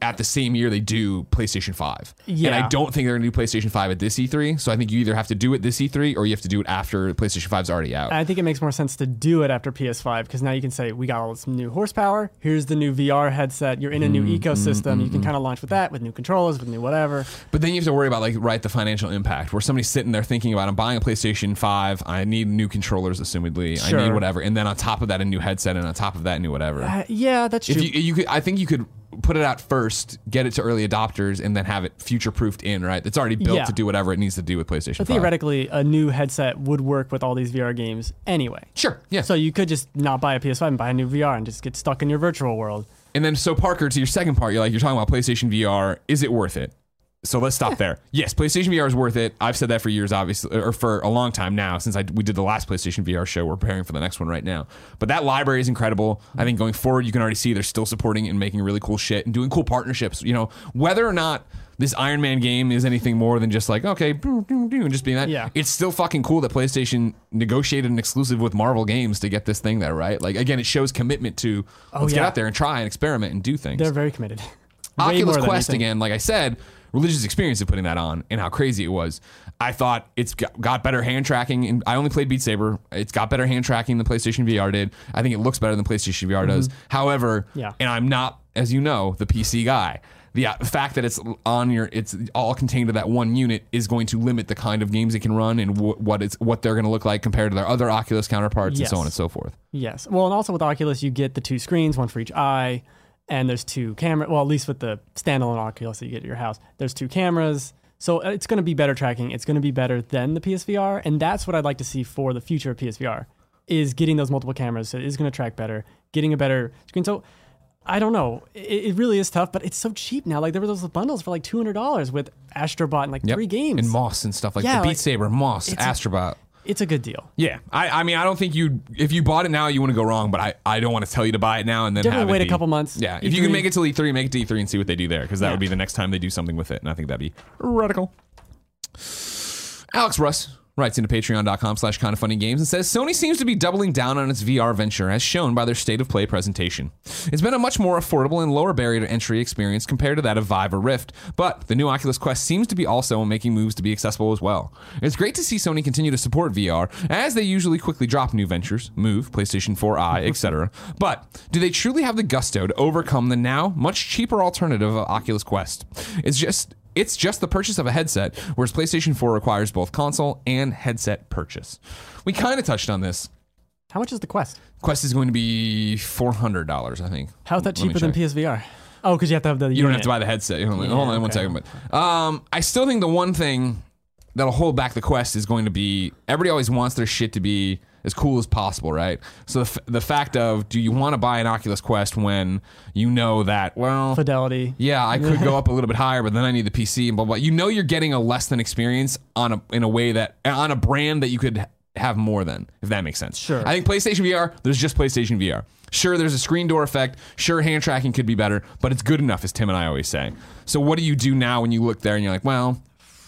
at the same year they do PlayStation 5. Yeah. And I don't think they're going to do PlayStation 5 at this E3. So I think you either have to do it this E3 or you have to do it after PlayStation 5's already out. I think it makes more sense to do it after PS5 because now you can say we got all this new horsepower. Here's the new VR headset. You're in a new Mm, ecosystem. You can kind of launch with that, with new controllers, with new whatever. But then you have to worry about like right the financial impact where somebody's sitting there thinking about I'm buying a PlayStation 5, I need new controllers assumedly, I need whatever. And then on top of that a new headset and on top of that a new whatever. Uh, yeah, that's If true. you, you could, I think you could put it out first, get it to early adopters, and then have it future proofed in. Right, it's already built Yeah. to do whatever it needs to do with PlayStation. but 5. theoretically, a new headset would work with all these VR games anyway. sure, yeah. So you could just not buy a PS5 and buy a new VR and just get stuck in your virtual world. and then, so Parker, to your second part, you're like, you're talking about PlayStation VR. Is it worth it? So let's stop there. [laughs] Yes, PlayStation VR is worth it. I've said that for years, obviously, or for a long time now. Since I we did the last PlayStation VR show, we're preparing for the next one right now. But that library is incredible. I think going forward, you can already see they're still supporting and making really cool shit and doing cool partnerships. You know, whether or not this Iron Man game is anything more than just like okay, doo, doo, doo, and just being that. Yeah. it's still fucking cool that PlayStation negotiated an exclusive with Marvel Games to get this thing there, right? Like again, it shows commitment to oh, let's get out there and try and experiment and do things. They're very committed. [laughs] Way Oculus Quest again, like I said, religious experience of putting that on and how crazy it was. I thought it's got, better hand tracking, and I only played Beat Saber. It's got better hand tracking than PlayStation VR did. I think it looks better than PlayStation VR does. However, Mm-hmm. Yeah. and I'm not, as you know, the PC guy. The uh, fact that it's on your, it's all contained to that one unit is going to limit the kind of games it can run and wh- what it's what they're going to look like compared to their other Oculus counterparts and so on and so forth. Yes. Well, and also with Oculus, you get the two screens, one for each eye, and there's two camera. Well, at least with the standalone Oculus that you get at your house, there's two cameras. So uh, it's going to be better tracking. It's going to be better than the PSVR, and that's what I'd like to see for the future of PSVR is getting those multiple cameras. So it is going to track better, getting a better screen. So I don't know. It, it really is tough, but it's so cheap now. Like there were those bundles for like two hundred dollars with Astrobot and like Yep. three games. and Moss and stuff like Yeah, the Beat like, Saber, Moss, Astrobot. It's a good deal. Yeah, I, I mean, I don't think you if you bought it now, you want to go wrong. But I, I don't want to tell you to buy it now and then Definitely have it wait a couple months. Yeah, if you can make it till E3, make it to E3 and see what they do there because that Yeah. would be the next time they do something with it, and I think that'd be radical. Alex Russ writes into patreon.com slash kind of funny games and says Sony seems to be doubling down on its VR venture as shown by their state of play presentation. It's been a much more affordable and lower barrier to entry experience compared to that of Vive or Rift, but the new Oculus Quest seems to be also making moves to be accessible as well. It's great to see Sony continue to support VR as they usually quickly drop new ventures, Move, PlayStation 4i, etc. But do they truly have the gusto to overcome the now much cheaper alternative of Oculus Quest? It's just it's just the purchase of a headset, whereas PlayStation 4 requires both console and headset purchase. We kind of touched on this. How much is the Quest? Quest is going to be four hundred dollars, I think. How's that cheaper than. PSVR? Oh, because you have to have the. You don't have to buy the headset. Hold on, hold on okay. second. But um, I still think the one thing that'll hold back the Quest is going to be everybody always wants their shit to be as cool as possible, right? So the, f- the fact of do you want to buy an Oculus Quest when you know that well Fidelity. Yeah, I could go up a little bit higher, but then I need the PC and blah blah. You know, you're getting a less than experience on a in a way that on a brand that you could have more than, if that makes sense. Sure. I think PlayStation VR. There's just PlayStation VR. Sure, there's a screen door effect. Sure, hand tracking could be better, but it's good enough, as Tim and I always say. So, what do you do now when you look there and you're like, well,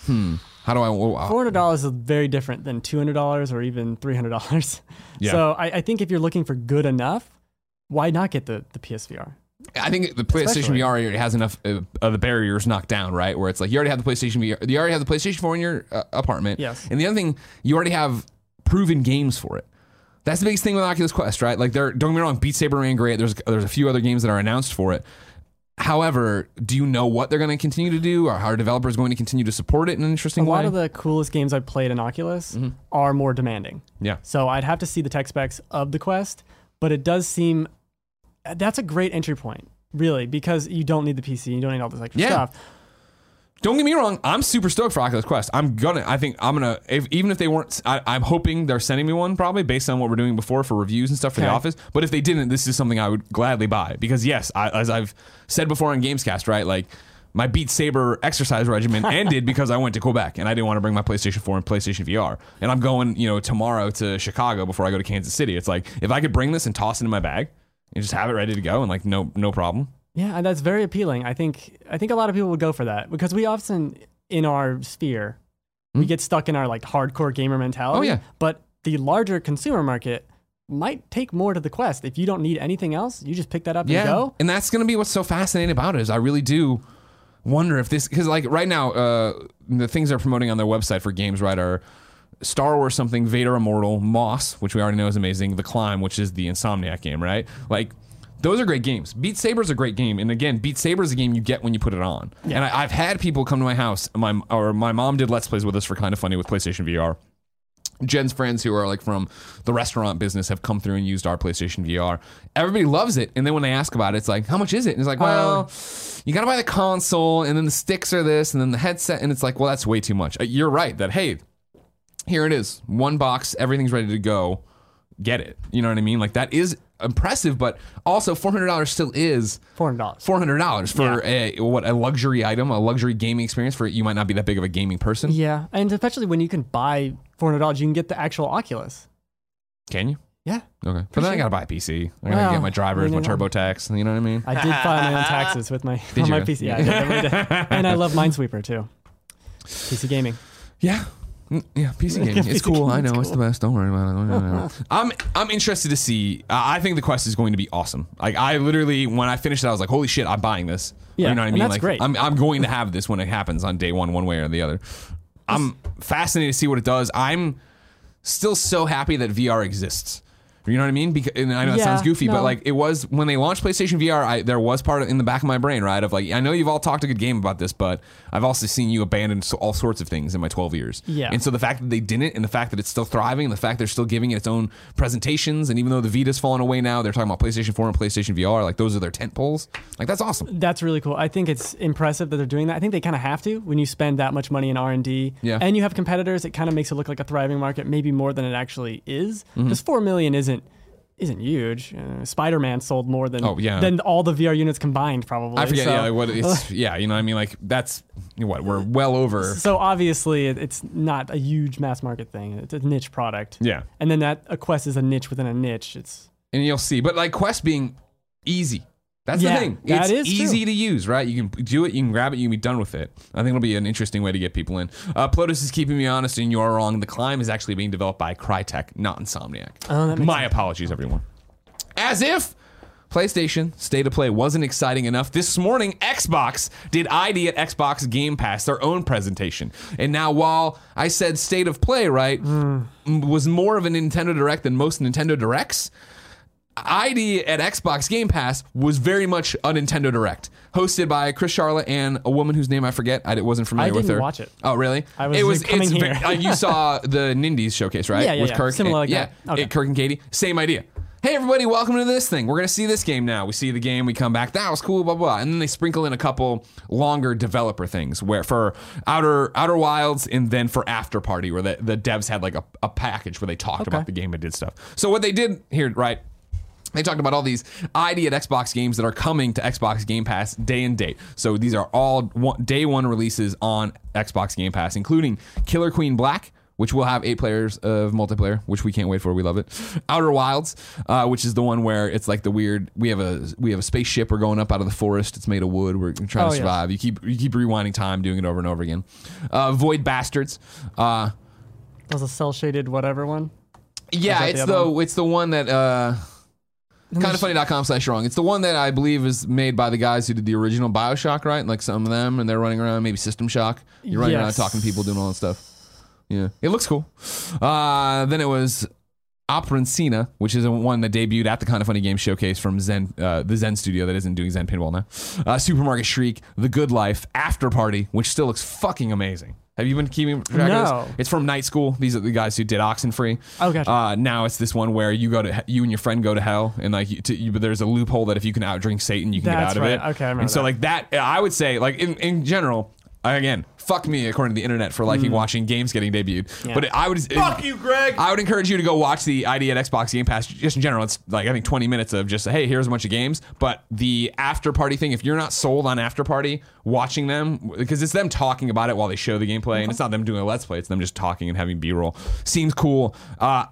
hmm, how do I? well, Four hundred dollars is very different than two hundred dollars or even three hundred dollars. [laughs] Yeah. So I, I think if you're looking for good enough, why not get the the PSVR? I think the PlayStation Especially. VR already has enough uh, of the barriers knocked down, right? Where it's like you already have the PlayStation VR, you already have the PlayStation 4 in your uh, apartment. Yes. And the other thing, you already have proven games for it. That's the biggest thing with Oculus Quest, right? Like, there, don't get me wrong, Beat Saber ran great. There's there's a few other games that are announced for it. However, do you know what they're going to continue to do, or how are developers going to continue to support it in an interesting way? A lot way? of the coolest games I've played in Oculus mm-hmm. are more demanding. yeah. So I'd have to see the tech specs of the Quest, but it does seem that's a great entry point, really, because you don't need the PC, you don't need all this extra Yeah. stuff. Don't get me wrong. I'm super stoked for Oculus Quest. I'm gonna. I think I'm gonna. If, even if they weren't, I, I'm hoping they're sending me one probably based on what we're doing before for reviews and stuff for the office. But if they didn't, this is something I would gladly buy because yes, I, as I've said before on Gamescast, right? Like my Beat Saber exercise regimen [laughs] ended because I went to Quebec and I didn't want to bring my PlayStation 4 and PlayStation VR. And I'm going, you know, tomorrow to Chicago before I go to Kansas City. It's like if I could bring this and toss it in my bag and just have it ready to go and like no no problem. Yeah, and that's very appealing. I think I think a lot of people would go for that because we often in our sphere we get stuck in our like hardcore gamer mentality. Hmm? Oh, yeah. But the larger consumer market might take more to the quest. If you don't need anything else, you just pick that up Yeah, and go. and that's going to be what's so fascinating about it is I really do wonder if this because like right now uh, the things they're promoting on their website for games right are Star Wars something Vader Immortal Moss which we already know is amazing The Climb which is the Insomniac game right like those are great games. Beat Saber's a great game, and again, Beat Saber is a game you get when you put it on. And I, I've had people come to my house. My or my mom did Let's Plays with us for kind of funny with PlayStation VR. Jen's friends who are like from the restaurant business have come through and used our PlayStation VR. Everybody loves it, and then when they ask about it, it's like, how much is it? And it's like, well, you got to buy the console, and then the sticks are this, and then the headset, and it's like, well, that's way too much. Uh, You're right that hey, here it is, one box, everything's ready to go. Get it? You know what I mean? Like that is impressive, but also four hundred dollars still is Four hundred dollars. four hundred dollars for a what a luxury item, a luxury gaming experience for you might not be that big of a gaming person. Yeah, and especially when you can buy four hundred dollars, you can get the actual Oculus. Can you? Yeah, Okay. But then I gotta buy a PC. I gotta Well, get my drivers, I my TurboTax. You know what I mean? I did file my own taxes with my Did on my you? PC. Yeah, [laughs] I did, I really did. and I love Minesweeper too. PC gaming. Yeah. Mm, Yeah, PC [laughs] gaming. It's cool. I know it's the best. Don't worry about it. I'm I'm interested to see. Uh, I think the Quest is going to be awesome. Like I literally, when I finished it, I was like, "Holy shit, I'm buying this." Yeah, you know what I mean? that's like, great. I'm I'm going to have this when it happens on day one, one way or the other. I'm fascinated to see what it does. I'm still so happy that VR exists. You know what I mean? Because and I know that Yeah, sounds goofy, but no. like it was when they launched PlayStation VR. I, there was part of, in the back of my brain, right? Of like, I know you've all talked a good game about this, but I've also seen you abandon so, all sorts of things in my 12 years. Yeah. And so the fact that they didn't, and the fact that it's still thriving, and the fact they're still giving it its own presentations, and even though the Vita's fallen away now, they're talking about PlayStation 4 and PlayStation VR. Like those are their tent poles. Like that's awesome. That's really cool. I think it's impressive that they're doing that. I think they kind of have to when you spend that much money in R and D, Yeah. and you have competitors. It kind of makes it look like a thriving market, maybe more than it actually is. Mm-hmm. Because four million isn't isn't huge. Uh, Spider Man sold more than Oh, yeah. than all the VR units combined, probably. I forget. So, yeah. What it's. [laughs] yeah. You know what I mean? Like that's what we're well over. so obviously, it's not a huge mass market thing. It's a niche product. Yeah. And then that a Quest is a niche within a niche. It's and you'll see. But like Quest being easy, That's Yeah, the thing. It's is true. easy to use, right? You can do it, you can grab it, you can be done with it. I think it'll be an interesting way to get people in. Uh, Plotus is keeping me honest, and you are wrong. The Climb is actually being developed by Crytek, not Insomniac. Oh, My apologies, everyone. As if PlayStation State of Play wasn't exciting enough. This morning, Xbox did ID at Xbox Game Pass, their own presentation. And now, while I said State of Play, right, Hmm. m- was more of a Nintendo Direct than most Nintendo Directs, ID at Xbox Game Pass was very much a Nintendo Direct, hosted by Chris Charla and a woman whose name I forget. I wasn't familiar I with didn't her. watch it. Oh, really? I was it was coming it's here. ve- uh, you saw [laughs] the Nindies showcase, right? Yeah, yeah, with yeah. Kirk. Similar like yeah, that. Okay. it- Kirk and Katie. Same idea. Hey everybody, welcome to this thing. We're gonna see this game now. We see the game, we come back. That was cool, blah blah. And then they sprinkle in a couple longer developer things, where for Outer Outer Wilds, and then for After Party, where the, the devs had like a, a package where they talked Okay. about the game and did stuff. So what they did here, right? They talked about all these ID at Xbox games that are coming to Xbox Game Pass day and date. So these are all one, day one releases on Xbox Game Pass, including Killer Queen Black, which will have eight players of multiplayer, which we can't wait for. We love it. Outer Wilds, uh, which is the one where it's like the weird. We have a we have a spaceship. We're going up out of the forest. It's made of wood. We're trying Oh, to yeah. survive. You keep you keep rewinding time, doing it over and over again. Uh, Void Bastards. Uh, That was a cell shaded whatever one. yeah, the it's other the it's the one that. Uh, Kindoffunny.com slash wrong. It's the one that I believe is made by the guys who did the original Bioshock, right? Like some of them, and they're running around, maybe System Shock. You're running around Yes. talking to people, doing all that stuff. Yeah, it looks cool. Uh, then it was Operencia, which is a one that debuted at the Kind of Funny Games Showcase from Zen, uh, the Zen studio that isn't doing Zen Pinball now. Uh, Supermarket Shriek, The Good Life, After Party, which still looks fucking amazing. Have you been keeping track No. of this? It's from Night School. These are the guys who did Oxenfree. Oh, gotcha. Uh, now it's this one where you go to you and your friend go to hell, and like you, to, you, but there's a loophole that if you can outdrink Satan, you can That's get out of it. Okay, I remember And so that. like that, I would say like in, in general, again, fuck me according to the internet for liking watching games getting debuted. Mm. Yeah. But I would Fuck you, Greg. I would encourage you to go watch the ID at Xbox Game Pass. Just in general, it's like I think 20 minutes of just hey, here's a bunch of games. But the after party thing, if you're not sold on after party, watching them because it's them talking about it while they show the gameplay, and it's not them doing a let's play. It's them just talking and having B-roll. Seems cool. Uh,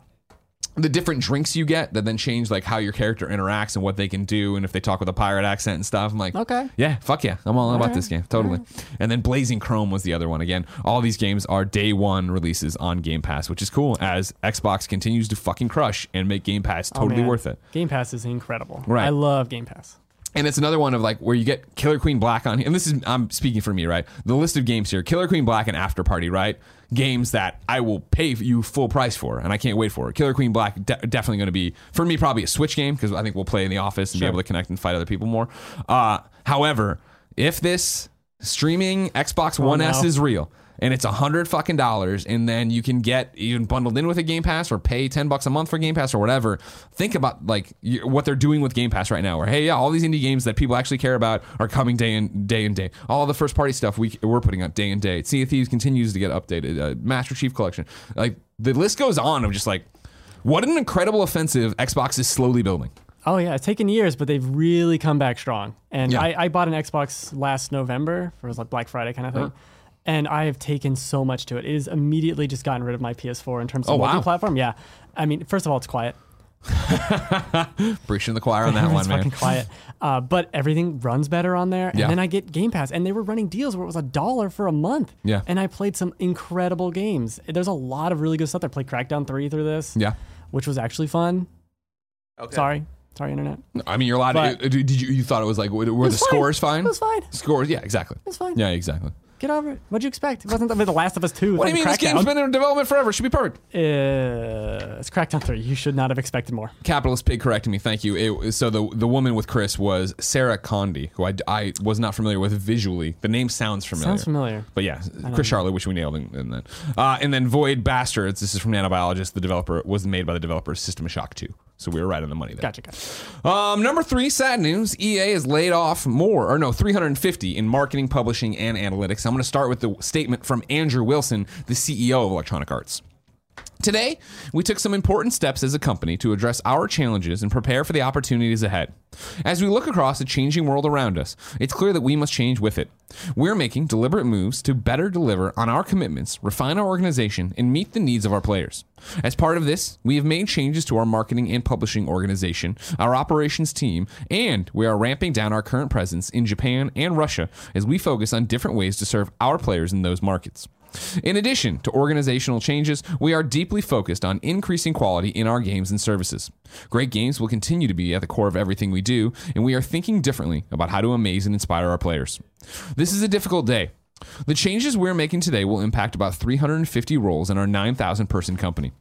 the different drinks you get that then change like how your character interacts and what they can do and if they talk with a pirate accent and stuff. I'm like, Okay. yeah, fuck yeah, I'm all, about right. this game, totally. And then Blazing Chrome was the other one. Again, all these games are day one releases on Game Pass, which is cool as Xbox continues to fucking crush and make Game Pass Oh, totally man. worth it. Game Pass is incredible. Right. I love Game Pass. And it's another one of like where you get Killer Queen Black on here. And this is I'm speaking for me, right? The list of games here: Killer Queen Black and After Party, right? Games that I will pay you full price for, and I can't wait for. It. Killer Queen Black de- definitely going to be for me probably a Switch game because I think we'll play in the office and be able to connect and fight other people more. Uh, however, if this streaming Xbox One S is real. And it's a hundred fucking dollars, and then you can get even bundled in with a Game Pass, or pay ten bucks a month for Game Pass, or whatever. Think about like what they're doing with Game Pass right now. Where hey, yeah, all these indie games that people actually care about are coming day and day and day. All the first party stuff we we're putting out day and day. Sea of Thieves continues to get updated. Uh, Master Chief Collection, like the list goes on of just like what an incredible offensive Xbox is slowly building. Oh yeah, it's taken years, but they've really come back strong. And Yeah. I, I bought an Xbox last November for like Black Friday kind of thing. Uh-huh. And I have taken so much to it. It has immediately just gotten rid of my PS4 in terms of Oh, wow. multi-platform. Yeah, I mean, first of all, it's quiet. [laughs] Preaching the choir on that [laughs] one, man. it's fucking quiet. Uh, but everything runs better on there. And Yeah. then I get Game Pass, and they were running deals where it was a dollar for a month. Yeah. And I played some incredible games. There's a lot of really good stuff. I played Crackdown 3 through this, Yeah, which was actually fun. Okay. Sorry. Sorry, Internet. I mean you're allowed. But- to, did you you thought it was like were the was fine. scores fine? It was fine. Scores, yeah, exactly. It's fine. Yeah, exactly. Get over it. What'd you expect? It wasn't the, the Last of Us 2. What do you mean this game's been in development forever? It should be perfect. Uh, it's Crackdown 3. You should not have expected more. Capitalist pig correcting me. Thank you. It, so the the woman with Chris was Sarah Condi, who I, I was not familiar with visually. The name sounds familiar. Sounds familiar. But yeah, Chris Charla, which we nailed in, in that. Uh, and then Void Bastards. This is from Nanobiologist. The developer was made by the developer of System Shock 2. So we were right on the money there. Gotcha, gotcha. Um, number three, sad news. EA has laid off more, or no, 350 in marketing, publishing, and analytics. I'm going to start with the statement from Andrew Wilson, the CEO of Electronic Arts. Today, we took some important steps as a company to address our challenges and prepare for the opportunities ahead. As we look across the changing world around us, it's clear that we must change with it. We're making deliberate moves to better deliver on our commitments, refine our organization, and meet the needs of our players. As part of this, we have made changes to our marketing and publishing organization, our operations team, and we are ramping down our current presence in Japan and Russia as we focus on different ways to serve our players in those markets. In addition to organizational changes, we are deeply focused on increasing quality in our games and services. Great games will continue to be at the core of everything we do, and we are thinking differently about how to amaze and inspire our players. This is a difficult day. The changes we're making today will impact about 350 roles in our 9,000 person company.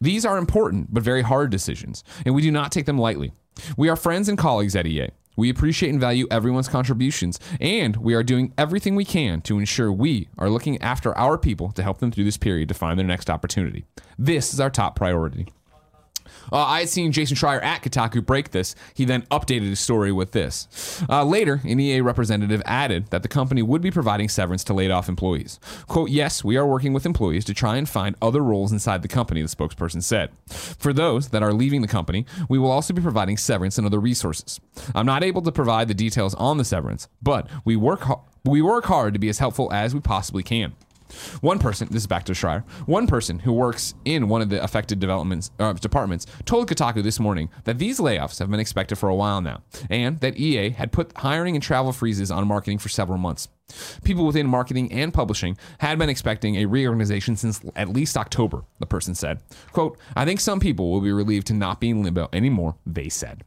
These are important but very hard decisions, and we do not take them lightly. We are friends and colleagues at EA. We appreciate and value everyone's contributions, and we are doing everything we can to ensure we are looking after our people to help them through this period to find their next opportunity. This is our top priority. Uh, I had seen Jason Schreier at Kotaku break this. He then updated his story with this. Uh, later, an EA representative added that the company would be providing severance to laid off employees. Quote, Yes, we are working with employees to try and find other roles inside the company, the spokesperson said. For those that are leaving the company, we will also be providing severance and other resources. I'm not able to provide the details on the severance, but we work, we work hard to be as helpful as we possibly can. One person, this is back to Schreier, one person who works in one of the affected developments uh, departments told Kotaku this morning that these layoffs have been expected for a while now, and that EA had put hiring and travel freezes on marketing for several months. People within marketing and publishing had been expecting a reorganization since at least October, the person said. Quote, I think some people will be relieved to not be in limbo anymore, they said.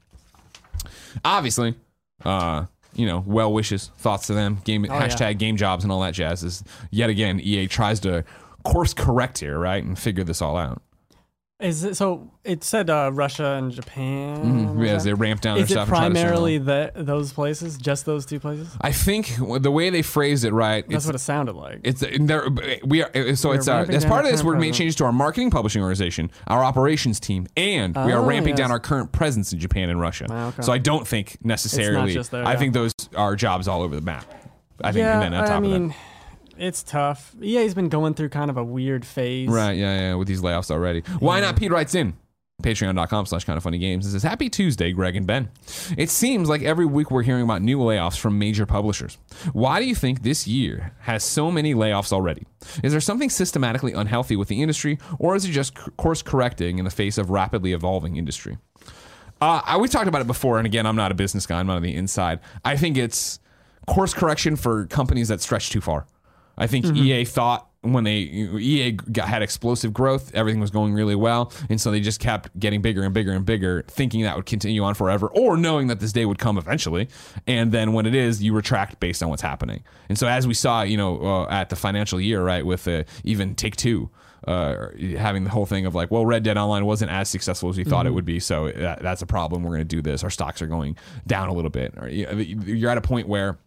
Obviously, uh, you know, well wishes, thoughts to them, game oh, yeah. hashtag game jobs and all that jazz is yet again EA tries to course correct here, right, and figure this all out. Is it so? It said uh, Russia and Japan. was Yeah, they ramp down their Is it stuff. and try to surround primarily the, those places? Just those two places? I think the way they phrased it, right? That's what it sounded like. It's there. We are so We're it's uh, as part of this, we're making changes to our marketing publishing organization, our operations team, and we are Oh, ramping down our current presence in Japan and Russia. Ah, okay. So I don't think necessarily. there, I yeah. think those are jobs all over the map. I think, yeah, and then on top I of mean, that. It's tough. EA's been going through kind of a weird phase. Right, yeah, yeah, with these layoffs already. Why not? Pete writes in patreon.com slash kind of funny games and says happy tuesday greg and ben it seems like every week we're hearing about new layoffs from major publishers why do you think this year has so many layoffs already is there something systematically unhealthy with the industry or is it just course correcting in the face of rapidly evolving industry uh, I, we talked about it before, and again, I'm not a business guy. I'm not on the inside. I think it's course correction for companies that stretch too far. I think EA thought when they EA got, had explosive growth, everything was going really well, and so they just kept getting bigger and bigger and bigger, thinking that would continue on forever, or knowing that this day would come eventually. And then when it is, you retract based on what's happening. And so as we saw, you know, uh, at the financial year, right, with uh, even Take Two. Uh, having the whole thing of like, well, Red Dead Online wasn't as successful as we thought it would be, so that, that's a problem. We're going to do this. Our stocks are going down a little bit. Or you're at a point where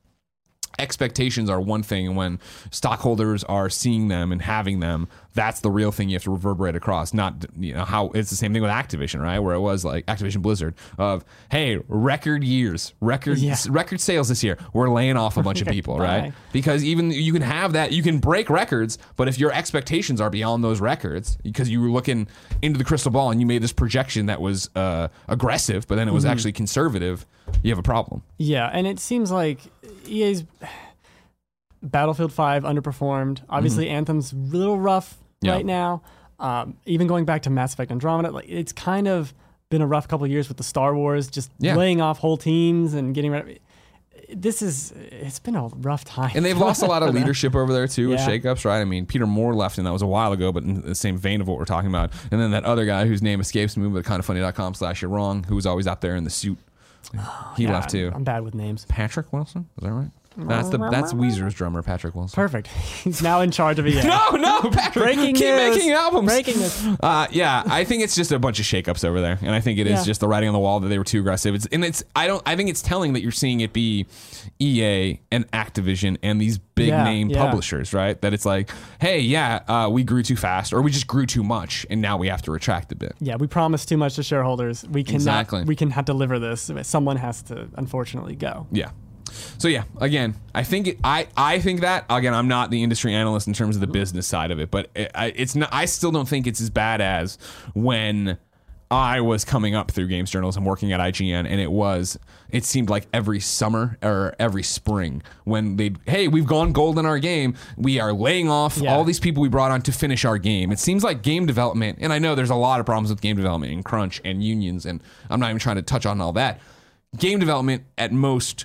expectations are one thing when stockholders are seeing them and having them that's the real thing you have to reverberate across not you know how it's the same thing with activision right where it was like activision blizzard of hey record years record Yeah. record sales this year we're laying off a bunch of people right because even you can have that you can break records but if your expectations are beyond those records because you were looking into the crystal ball and you made this projection that was uh, aggressive but then it was Mm-hmm. actually conservative you have a problem Yeah, and it seems like EA's [sighs] Battlefield 5 underperformed. Obviously, Anthem's a little rough Mm-hmm. Yeah. right now. Um, even going back to Mass Effect Andromeda, like it's kind of been a rough couple of years with the Star Wars, just Yeah. laying off whole teams and getting rid. Of. This is it's been a rough time, And they've lost a lot of [laughs] leadership over there too with shakeups, right? I mean, Peter Moore left, and that was a while ago, but in the same vein of what we're talking about. And then that other guy whose name escapes me, but kindoffunny.com slash you're wrong, who was always out there in the suit. He Yeah, left too. I'm bad with names. Patrick Wilson, is that right? That's the that's Weezer's drummer, Patrick Wilson. Perfect. [laughs] He's now in charge of EA. [laughs] No, no, [laughs] Patrick. Breaking keep news. making albums. Breaking news. Uh, yeah, I think it's just a bunch of shakeups over there, and I think it is Yeah. just the writing on the wall that they were too aggressive. It's and it's I don't I think it's telling that you're seeing it be EA and Activision and these big Yeah, name yeah. publishers, right? That it's like, hey, yeah, uh, we grew too fast, or we just grew too much, and now we have to retract a bit. Yeah, we promised too much to shareholders. We cannot. Exactly. We cannot deliver this. Someone has to, unfortunately, go. Yeah. So yeah, again, I think it, I I think that again, I'm not the industry analyst in terms of the business side of it, but it, I, it's not. I still don't think it's as bad as when I was coming up through games journalism, working at IGN, and it was. It seemed like every summer or every spring when they, hey, we've gone gold in our game. We are laying off Yeah. all these people we brought on to finish our game. It seems like game development, and I know there's a lot of problems with game development and crunch and unions, and I'm not even trying to touch on all that. Game development at most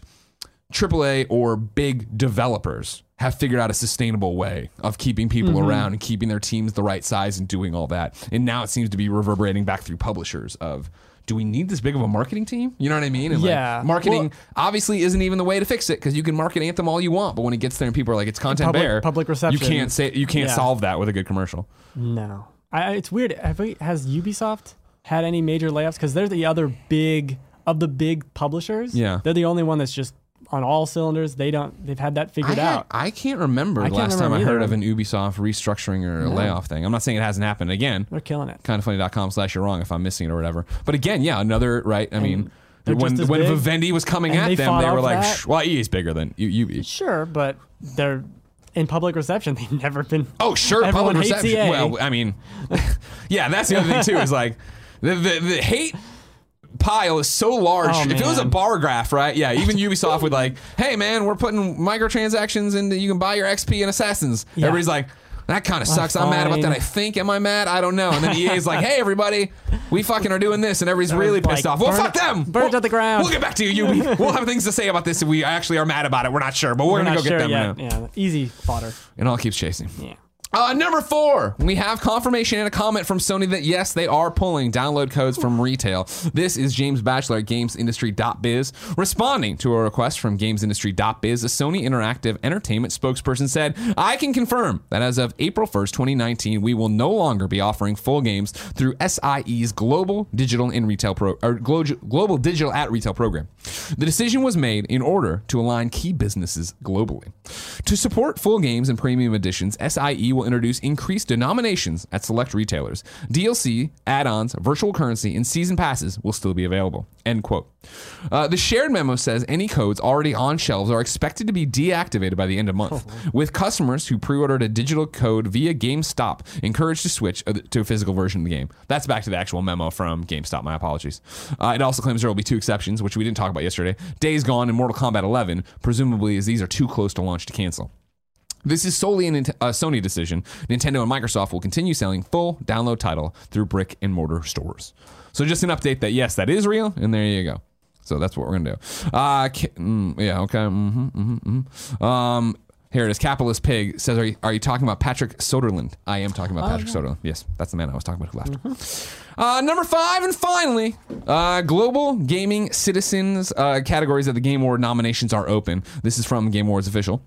AAA or big developers have figured out a sustainable way of keeping people Mm-hmm. around and keeping their teams the right size and doing all that. And now it seems to be reverberating back through publishers of do we need this big of a marketing team? You know what I mean? And like, Yeah. marketing Well- obviously isn't even the way to fix it because you can market Anthem all you want, but when it gets there and people are like it's content Public- bear, public reception. You can't say you can't Yeah. solve that with a good commercial. No, I, it's weird. Have we, has Ubisoft had any major layoffs? Because they're the other big of the big publishers. Yeah. they're the only one that's just on all cylinders. They don't. They've had that figured I, out. I can't remember I can't last time I heard either. of an Ubisoft restructuring or a layoff thing. I'm not saying it hasn't happened. Again, They're killing it. kindoffunny.com slash you're wrong if I'm missing it or whatever. But again, yeah, another right. I mean, when when big, Vivendi was coming and at they them, they were like, that. "Shh, "Well, EA is bigger than you." you Sure, but they're in public reception. [laughs] They've never been. oh, sure, public reception. EA. Well, I mean, [laughs] yeah, that's the other thing too. Is like the the, the hate pile is so large. Oh, if it was a bar graph, right? Yeah, even [laughs] Ubisoft would like, "Hey, man, we're putting microtransactions into you can buy your XP and Assassins." Yeah. Everybody's like. That kind of sucks. I'm mad about that. I think. Am I mad? I don't know. And then EA's like, [laughs] "Hey, everybody, we fucking are doing this," and everybody's really like, pissed off. Well, fuck them. burn it we'll, to the ground. We'll get back to you. [laughs] We'll have things to say about this if we actually are mad about it. We're not sure, but we're, We're gonna go sure get them. Yeah, easy fodder. It all keeps chasing. Yeah. Uh, number four, we have confirmation and a comment from Sony that yes, they are pulling download codes from retail. This is James Batchelor at GamesIndustry.biz responding to a request from GamesIndustry.biz. A Sony Interactive Entertainment spokesperson said, "I can confirm that as of April 1st, 2019, we will no longer be offering full games through SIE's Global Digital in Retail Pro or Glo- Global Digital at Retail program. The decision was made in order to align key businesses globally. To support full games and premium editions, SIE will introduce increased denominations at select retailers. DLC, add-ons, virtual currency, and season passes will still be available." End quote. Uh, the shared memo says any codes already on shelves are expected to be deactivated by the end of month, with customers who pre-ordered a digital code via GameStop encouraged to switch to a physical version of the game. That's back to the actual memo from GameStop. My apologies. Uh, it also claims there will be two exceptions, which we didn't talk about yesterday: Days Gone and Mortal Kombat 11, presumably as these are too close to launch to cancel. This is solely a Sony decision. Nintendo and Microsoft will continue selling full download title through brick and mortar stores. So just an update that yes, that is real, and there you go. So that's what we're gonna do. Uh, mm, yeah, okay. Mm-hmm, mm-hmm, mm-hmm. Um, here it is. Capitalist Pig says, "Are you, are you talking about Patrick Soderlund?" I am talking about Patrick Soderlund. Yes, that's the man I was talking about who left. Uh, number five, and finally, uh, global gaming citizens uh, categories of the Game Award nominations are open. This is from Game Awards official.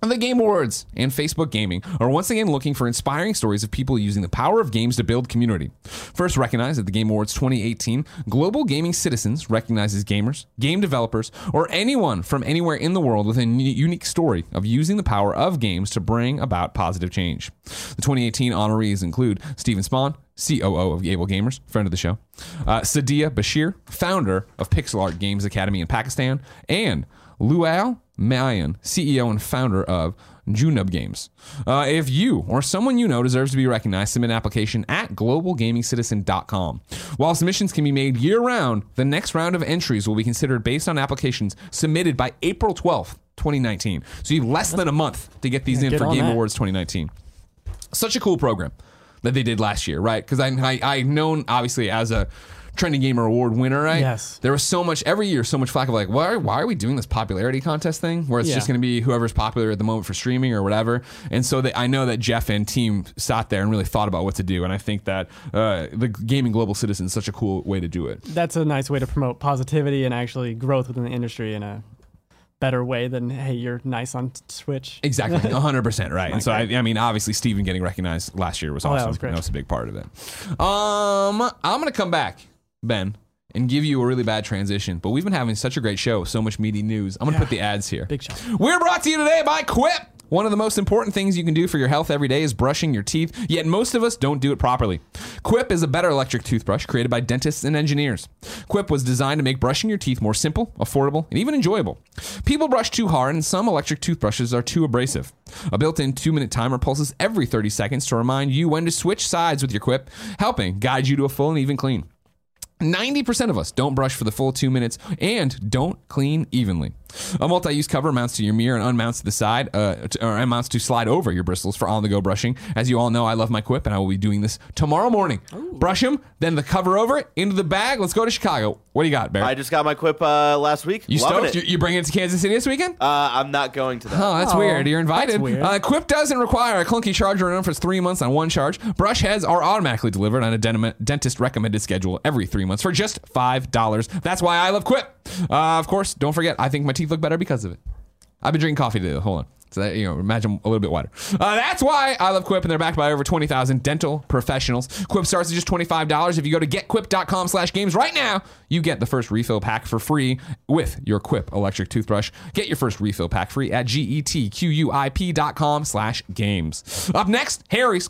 The Game Awards and Facebook Gaming are once again looking for inspiring stories of people using the power of games to build community. First recognized at the Game Awards 2018, Global Gaming Citizens recognizes gamers, game developers, or anyone from anywhere in the world with a unique story of using the power of games to bring about positive change. The 2018 honorees include Steven Spohn, COO of Able Gamers, friend of the show, uh, Sadia Bashir, founder of Pixel Art Games Academy in Pakistan, and Lual Mayen, CEO and founder of Junub Games. Uh, if you or someone you know deserves to be recognized, submit an application at globalgamingcitizen.com. While submissions can be made year round, the next round of entries will be considered based on applications submitted by April 12th, 2019. So you have less than a month to get these in get for Game that. Awards 2019 such a cool program that they did last year, right? Because I, I I've known obviously as a trending gamer award winner, right? Yes. There was so much every year, so much flack of like, why why are we doing this popularity contest thing where it's Yeah. just going to be whoever's popular at the moment for streaming or whatever? And so they, I know that Jeff and team sat there and really thought about what to do, and I think that uh, the gaming global citizen is such a cool way to do it. That's a nice way to promote positivity and actually growth within the industry in a better way than hey, you're nice on Twitch. Exactly, [laughs] 100% right. And so, I, I mean, obviously, Steven getting recognized last year was Oh, awesome. that was great. a big part of it. Um, I'm going to come back, Ben, and give you a really bad transition, but we've been having such a great show, so much meaty news. I'm Yeah. put the ads here. Big show. We're brought to you today by Quip. One of the most important things you can do for your health every day is brushing your teeth, yet most of us don't do it properly. Quip is a better electric toothbrush created by dentists and engineers. Quip was designed to make brushing your teeth more simple, affordable, and even enjoyable. People brush too hard, and some electric toothbrushes are too abrasive. A built in two minute timer pulses every 30 seconds to remind you when to switch sides with your Quip, helping guide you to a full and even clean. 90% of us don't brush for the full two minutes and don't clean evenly. A multi use cover mounts to your mirror and unmounts to the side, uh, to, or mounts to slide over your bristles for on the go brushing. As you all know, I love my Quip and I will be doing this tomorrow morning. Brush them, then the cover over it, into the bag. Let's go to Chicago. What do you got, Bear? I just got my quip uh, last week. you Loving stoked? It. you bringing it to Kansas City this weekend? Uh, I'm not going to that. Oh, that's Oh, weird. You're invited. that's weird. Uh, Quip doesn't require a clunky charger and for three months on one charge. Brush heads are automatically delivered on a dentist recommended schedule every three months for just five dollars. That's why I love Quip. Uh, of course, don't forget, I think my teeth look better because of it. I've been drinking coffee today. Hold on. So that, you know, imagine a little bit wider. Uh, that's why I love Quip, and they're backed by over 20,000 dental professionals. Quip starts at just $25. If you go to getquip.com slash games right now, you get the first refill pack for free with your Quip electric toothbrush. Get your first refill pack free at getquip.com slash games. Up next, Harry's.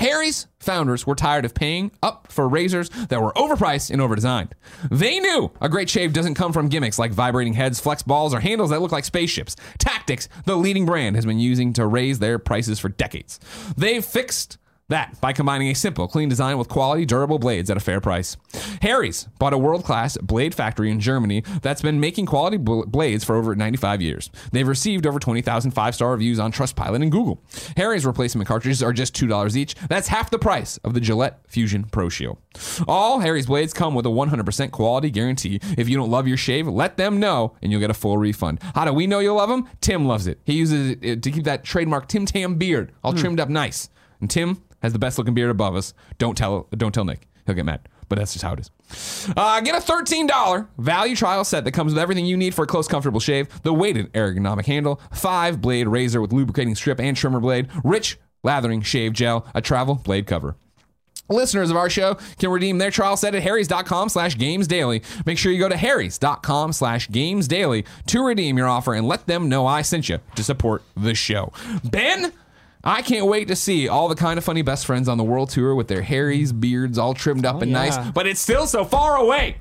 Harry's founders were tired of paying up for razors that were overpriced and overdesigned. They knew a great shave doesn't come from gimmicks like vibrating heads, flex balls, or handles that look like spaceships. Tactics, the leading brand, has been using to raise their prices for decades. They've fixed that by combining a simple, clean design with quality, durable blades at a fair price. Harry's bought a world class blade factory in Germany that's been making quality bl- blades for over 95 years. They've received over 20,000 five star reviews on Trustpilot and Google. Harry's replacement cartridges are just $2 each. That's half the price of the Gillette Fusion Pro Shield. All Harry's blades come with a 100% quality guarantee. If you don't love your shave, let them know and you'll get a full refund. How do we know you'll love them? Tim loves it. He uses it to keep that trademark Tim Tam beard all hmm. trimmed up nice. And Tim has the best looking beard above us. Don't tell don't tell Nick. He'll get mad. But that's just how it is. Uh, get a $13 value trial set that comes with everything you need for a close, comfortable shave. The weighted ergonomic handle, five blade razor with lubricating strip and trimmer blade, rich lathering shave gel, a travel blade cover. Listeners of our show can redeem their trial set at harrys.com slash games daily. Make sure you go to harrys.com slash games daily to redeem your offer and let them know I sent you to support the show. Ben, I can't wait to see all the kind of funny best friends on the world tour with their Harry's beards all trimmed up oh, and yeah. nice, but it's still so far away.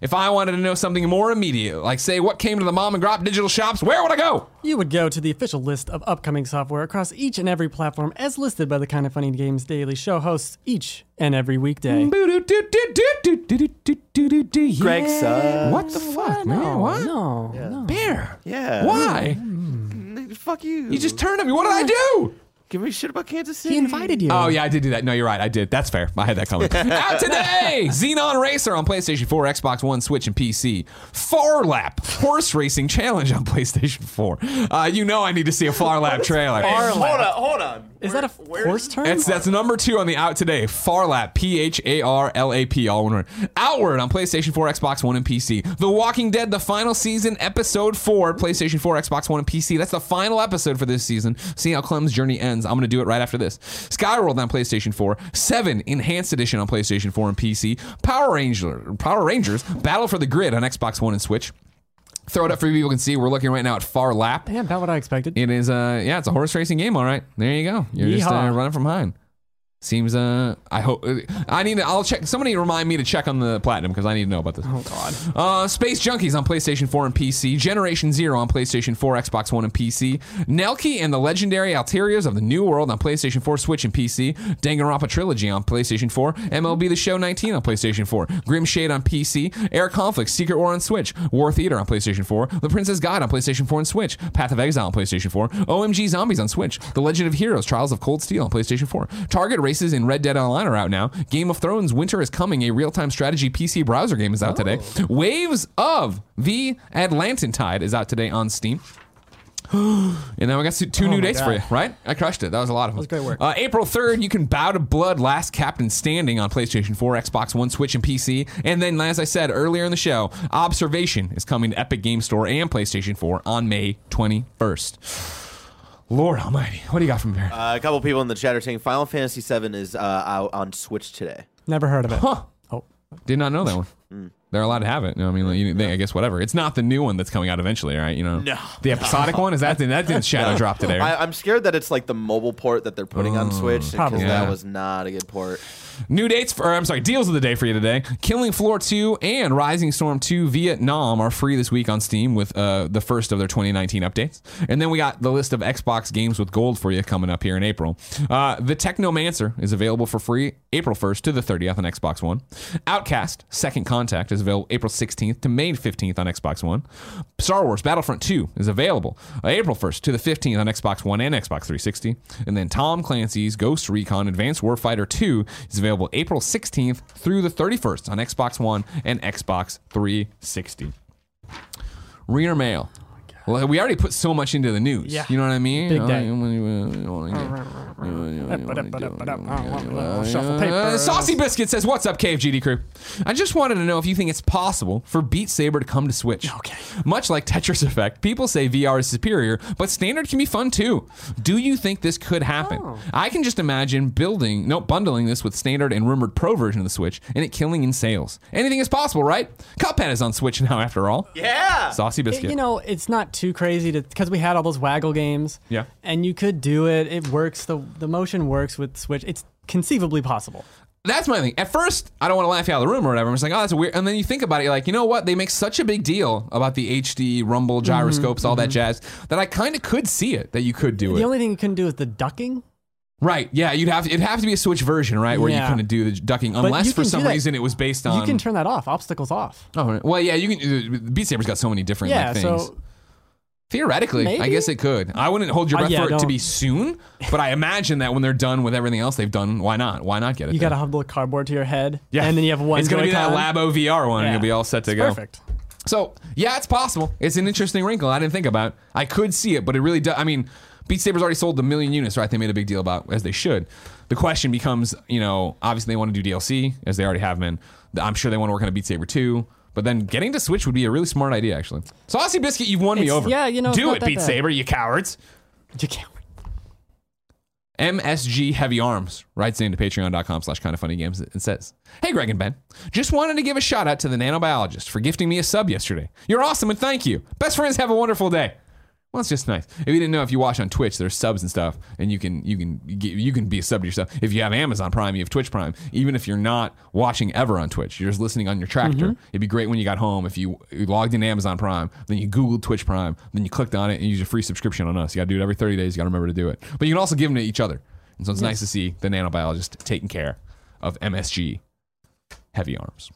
If I wanted to know something more immediate, like say what came to the mom and grop digital shops, where would I go? You would go to the official list of upcoming software across each and every platform as listed by the Kind of Funny Games Daily Show hosts each and every weekday. Mm, Greg sucks. What the fuck, man? What? No, no. Bear. Yeah. Why? Mm. Fuck you. You just turned on me. What did I do? Give me shit about Kansas City. He invited you. Oh yeah, I did do that. No, you're right. I did. That's fair. I had that coming. [laughs] Out today, Xenon Racer on PlayStation 4, Xbox One, Switch, and PC. Phar Lap Horse Racing Challenge on [laughs] PlayStation 4. Uh, you know I need to see a Phar Lap trailer. Far Hold Lap. on, hold on. Is that a Where- horse term? That's that's number two on the out today. Phar Lap, P H A R L A P, all one word. Outward on PlayStation 4, Xbox One, and PC. The Walking Dead, the final season, episode four, PlayStation 4, Xbox One, and PC. That's the final episode for this season. See how Clem's journey ends. I'm gonna do it right after this. Skyworld on PlayStation 4, Seven Enhanced Edition on PlayStation 4 and PC. Power Ranger, Power Rangers, Battle for the Grid on Xbox One and Switch. Throw it up for you people can see. We're looking right now at Phar Lap. yeah, about what I expected. It is uh yeah, it's a horse racing game, all right. There you go. You're just uh, Yeehaw. running from behind. Seems uh I hope uh, I need to I'll check somebody remind me to check on the platinum because I need to know about this. oh God. Uh, Space Junkies on PlayStation 4 and PC, Generation Zero on PlayStation 4, Xbox One, and PC, Nelke and the Legendary Alterios of the New World on PlayStation 4, Switch, and PC, Danganronpa Trilogy on PlayStation 4, MLB The Show 19 on PlayStation 4, Grim Shade on PC, Air Conflict, Secret War on Switch, War Theater on PlayStation 4, The Princess Guide on PlayStation 4 and Switch, Path of Exile on PlayStation 4, OMG Zombies on Switch, The Legend of Heroes, Trials of Cold Steel on PlayStation 4, Target Races in Red Dead Online are out now, Game of Thrones Winter is Coming, a real-time strategy PC browser game is out today, Waves of the Atlantan Tide is out today on Steam. [gasps] And then we got two, two new dates for you, right? I crushed it. That was a lot of them. was great work. Uh, April 3rd, you can bow to blood Last Captain Standing on PlayStation 4, Xbox One, Switch, and PC. And then, as I said earlier in the show, Observation is coming to Epic Game Store and PlayStation 4 on May 21st. Lord Almighty, what do you got from there? Uh, a couple people in the chat are saying Final Fantasy VII is uh, out on Switch today. Never heard of it. Huh. Oh, Did not know that one. They're allowed to have it. You know, I mean, like, you, they, I guess whatever. It's not the new one that's coming out eventually, right? You know, No. the episodic one is that that didn't shadow drop today. I, I'm scared that it's like the mobile port that they're putting on Switch because Yeah. that was not a good port. New dates for, or I'm sorry, deals of the day for you today. Killing Floor 2 and Rising Storm 2 Vietnam are free this week on Steam with uh, the first of their 2019 updates. And then we got the list of Xbox games with gold for you coming up here in April. Uh, the Technomancer is available for free April 1st to the 30th on Xbox One. Outcast Second Contact is available April 16th to May 15th on Xbox One. Star Wars Battlefront 2 is available uh, April 1st to the 15th on Xbox One and Xbox 360. And then Tom Clancy's Ghost Recon Advanced Warfighter 2 is available April 16th through the 31st on Xbox One and Xbox 360. Reader mail. Well, we already put so much into the news. Yeah. You know what I mean? Big day. you wanna- you wanna get- Shuffle paper. uh, Saucy Biscuit says, What's up, KFGD crew? I just wanted to know if you think it's possible for Beat Saber to come to Switch. Okay. Much like Tetris Effect, people say VR is superior, but standard can be fun too. Do you think this could happen? Oh. I can just imagine building, no, bundling this with standard and rumored pro version of the Switch and it killing in sales. Anything is possible, right? Cuphead is on Switch now, after all. Yeah. Saucy It- Biscuit. you know, it's not too crazy to because we had all those waggle games. Yeah. And you could do it. It works. The the motion works with Switch. It's conceivably possible. That's my thing. At first, I don't want to laugh you out of the room or whatever. I'm just like, oh, that's weird. And then you think about it, you're like, you know what? They make such a big deal about the HD rumble gyroscopes, all that jazz, that I kind of could see it that you could do The it. The only thing you couldn't do is the ducking. right? Yeah, you'd have it'd have to be a Switch version, right, where you Yeah. couldn't do the ducking, unless for some reason it was based on. You can turn that off. Obstacles off. oh, right. well, yeah, you can. uh, Beat Saber's got so many different Yeah. like, things. So Theoretically, I guess it could. I wouldn't hold your Uh, breath yeah, for it to don't. be soon, but I imagine that when they're done with everything else they've done, why not? Why not get it? you got to then? have a cardboard to your head. Yeah. And then you have one. It's gonna be that Joy-Con. Labo VR one, and Yeah. you'll be all set to It's go. Perfect. So yeah, it's possible. It's an interesting wrinkle I didn't think about. I could see it, but it really does. I mean, Beat Saber's already sold a million units, right? They made a big deal about as they should. The question becomes, you know, obviously they want to do DLC as they already have been. I'm sure they want to work on a Beat Saber 2. But then getting to Switch would be a really smart idea, actually. Saucy Biscuit, you've won me It's- over. yeah, you know, it's do not it, that Beat bad. Saber, you cowards. You can't. MSG Heavy Arms writes into patreon.com slash kind of funny games and says, Hey Greg and Ben, just wanted to give a shout out to the nanobiologist for gifting me a sub yesterday. You're awesome and thank you. Best friends have a wonderful day. Well, it's just nice. If you didn't know, if you watch on Twitch, there's subs and stuff, and you can you can you can be a sub to yourself. If you have Amazon Prime, you have Twitch Prime. Even if you're not watching ever on Twitch, you're just listening on your tractor. Mm-hmm. It'd be great when you got home if you, you logged in Amazon Prime, then you Googled Twitch Prime, then you clicked on it and use a free subscription on us. You got to do it every 30 days. You got to remember to do it. But you can also give them to each other. And so it's nice to see the nanobiologist taking care of MSG Heavy Arms.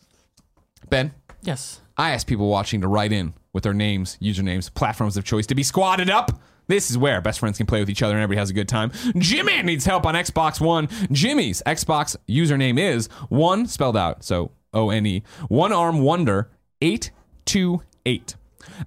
Ben, Yes. I asked people watching to write in with their names, usernames, platforms of choice to be squatted up. This is where best friends can play with each other and everybody has a good time. Jimmy needs help on Xbox One. Jimmy's Xbox username is one spelled out, so O N E, one arm wonder 828.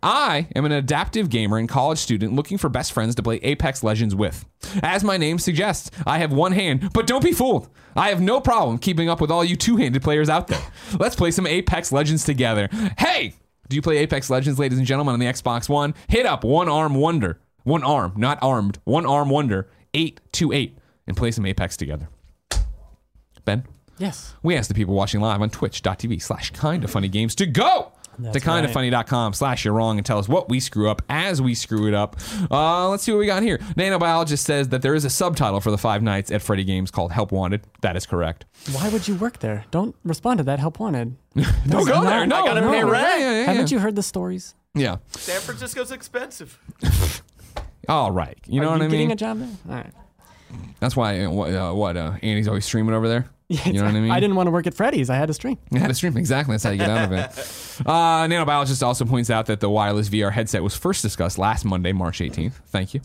I am an adaptive gamer and college student looking for best friends to play Apex Legends with. As my name suggests, I have one hand, but don't be fooled. I have no problem keeping up with all you two handed players out there. Let's play some Apex Legends together. Hey! Do you play Apex Legends, ladies and gentlemen, on the Xbox One? Hit up One Arm Wonder. One Arm, not armed. One Arm Wonder 828 and play some Apex together. Ben? Yes. We asked the people watching live on twitch.tv slash kind of funny games to go That's to kindoffunny.com slash you're wrong and tell us what we screw up as we screw it up. Uh, let's see what we got here. Nanobiologist says that there is a subtitle for the Five Nights at Freddy games called Help Wanted. That is correct. Why would you work there? Don't respond to that. Help wanted. [laughs] Don't go there. No, I gotta no, pay no. rent. Yeah, yeah, yeah. Haven't you heard the stories? Yeah. San Francisco's expensive. [laughs] All right. You know Are what you I getting a job there? All right. That's why uh, what, uh, what uh, Andy's always streaming over there. [laughs] You know what I mean? I didn't want to work at Freddy's. I had to stream. I had to stream. Exactly. That's how you get out of it. [laughs] Uh, Nanobiologist also points out that the wireless VR headset was first discussed last Monday, March 18th. Thank you.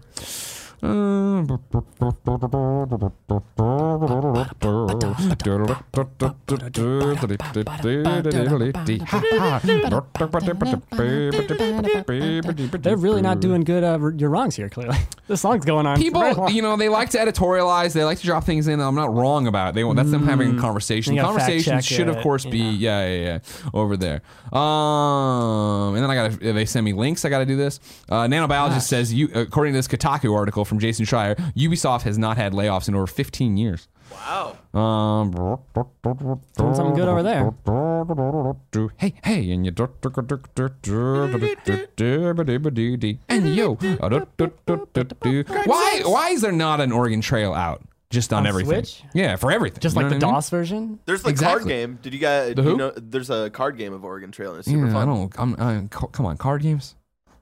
They're really not doing good. Uh, your wrongs here. Clearly, [laughs] the song's going on. People, [laughs] you know, they like to editorialize. They like to drop things in. That I'm not wrong about it. They want that's them having a conversation. Gotta fact Conversations should, of course, be yeah. yeah, yeah, yeah, over there. Um, and then I got to they send me links. I got to do this. Uh, Nanobiologist says you, according to this Kotaku article from Jason Schreier, Ubisoft has not had layoffs in over 15 years. Wow. Um, Doing something good over there. Hey, hey, and you and yo. Why? Why is there not an Oregon Trail out just on, On everything? Switch? Yeah, for everything. Just You like know the I mean? DOS version. There's the Exactly. card game. Did you guys? The who? You know, there's a card game of Oregon Trail and it's super Yeah, I don't. I'm. I, co- come on, card games.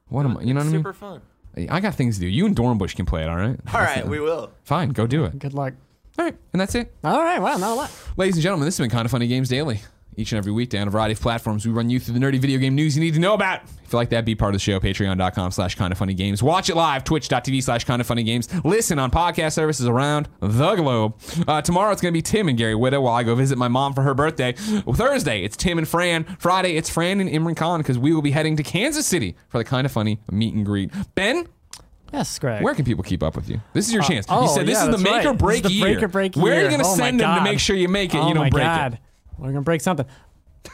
What am I? You know what I mean? super fun. I got things to do. You and Dornbush can play it. All right. All right, we will. Fine, go do it. Good luck. All right, and that's it. All right. Wow. Not a lot. Ladies and gentlemen, this has been Kind of Funny Games Daily. Each and every weekday on a variety of platforms, we run you through the nerdy video game news you need to know about. If you like that, be part of the show. Patreon.com slash kind of funny games. Watch it live, twitch.tv slash kind of funny games. Listen on podcast services around the globe. Uh, tomorrow it's going to be Tim and Gary Whitta while I go visit my mom for her birthday. Thursday, it's Tim and Fran. Friday, it's Fran and Imran Khan because we will be heading to Kansas City for the kind of funny meet and greet. Ben, Yes, Greg. where can people keep up with you? This is your chance. oh, you said this yeah, is the make right. or break year. break or break Where are you going to Oh send them to make sure you make it? oh you don't break God. it. We're gonna break something.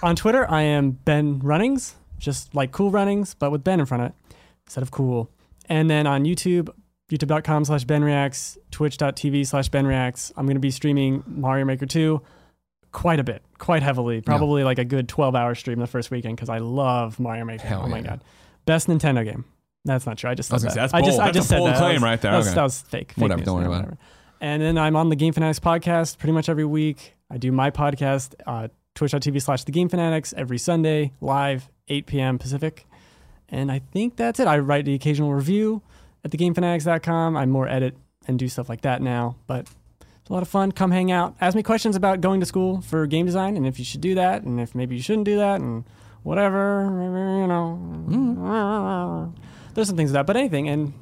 On Twitter, I am Ben Runnings, just like Cool Runnings, but with Ben in front of it instead of cool. And then on YouTube, youtube.com slash Ben Reacts, twitch.tv slash Ben Reacts. I'm gonna be streaming Mario Maker 2 quite a bit, quite heavily. Probably like a good 12 hour stream the first weekend because I love Mario Maker. Hell oh my god, best Nintendo game. That's not true. I just said say, that. that's I just, bold. I just a said bold that. claim was- right there. That was, Okay. that was fake. fake Whatever, news. don't worry about it. And then I'm on the Game Fanatics podcast pretty much every week. I do my podcast, uh, twitch.tv slash the Game Fanatics every Sunday, live, 8 p.m. Pacific. And I think that's it. I write the occasional review at thegamefanatics.com. I more edit and do stuff like that now, but it's a lot of fun. Come hang out. Ask me questions about going to school for game design and if you should do that and if maybe you shouldn't do that and whatever, you know. There's some things that, but anything and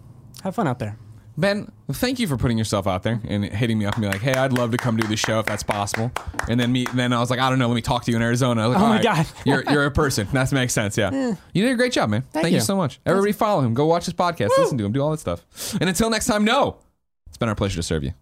have fun out there. Ben, thank you for putting yourself out there and hitting me up and be like, "Hey, I'd love to come do the show if that's possible." And then me, then I was like, "I don't know, let me talk to you in Arizona." I was like, Oh my right, God. you're you're a person. That makes sense. Yeah, you did a great job, man. Thank, you. you. so much. Everybody, follow him. Go watch his podcast. Listen to him. Do all that stuff. And until next time, no, it's been our pleasure to serve you.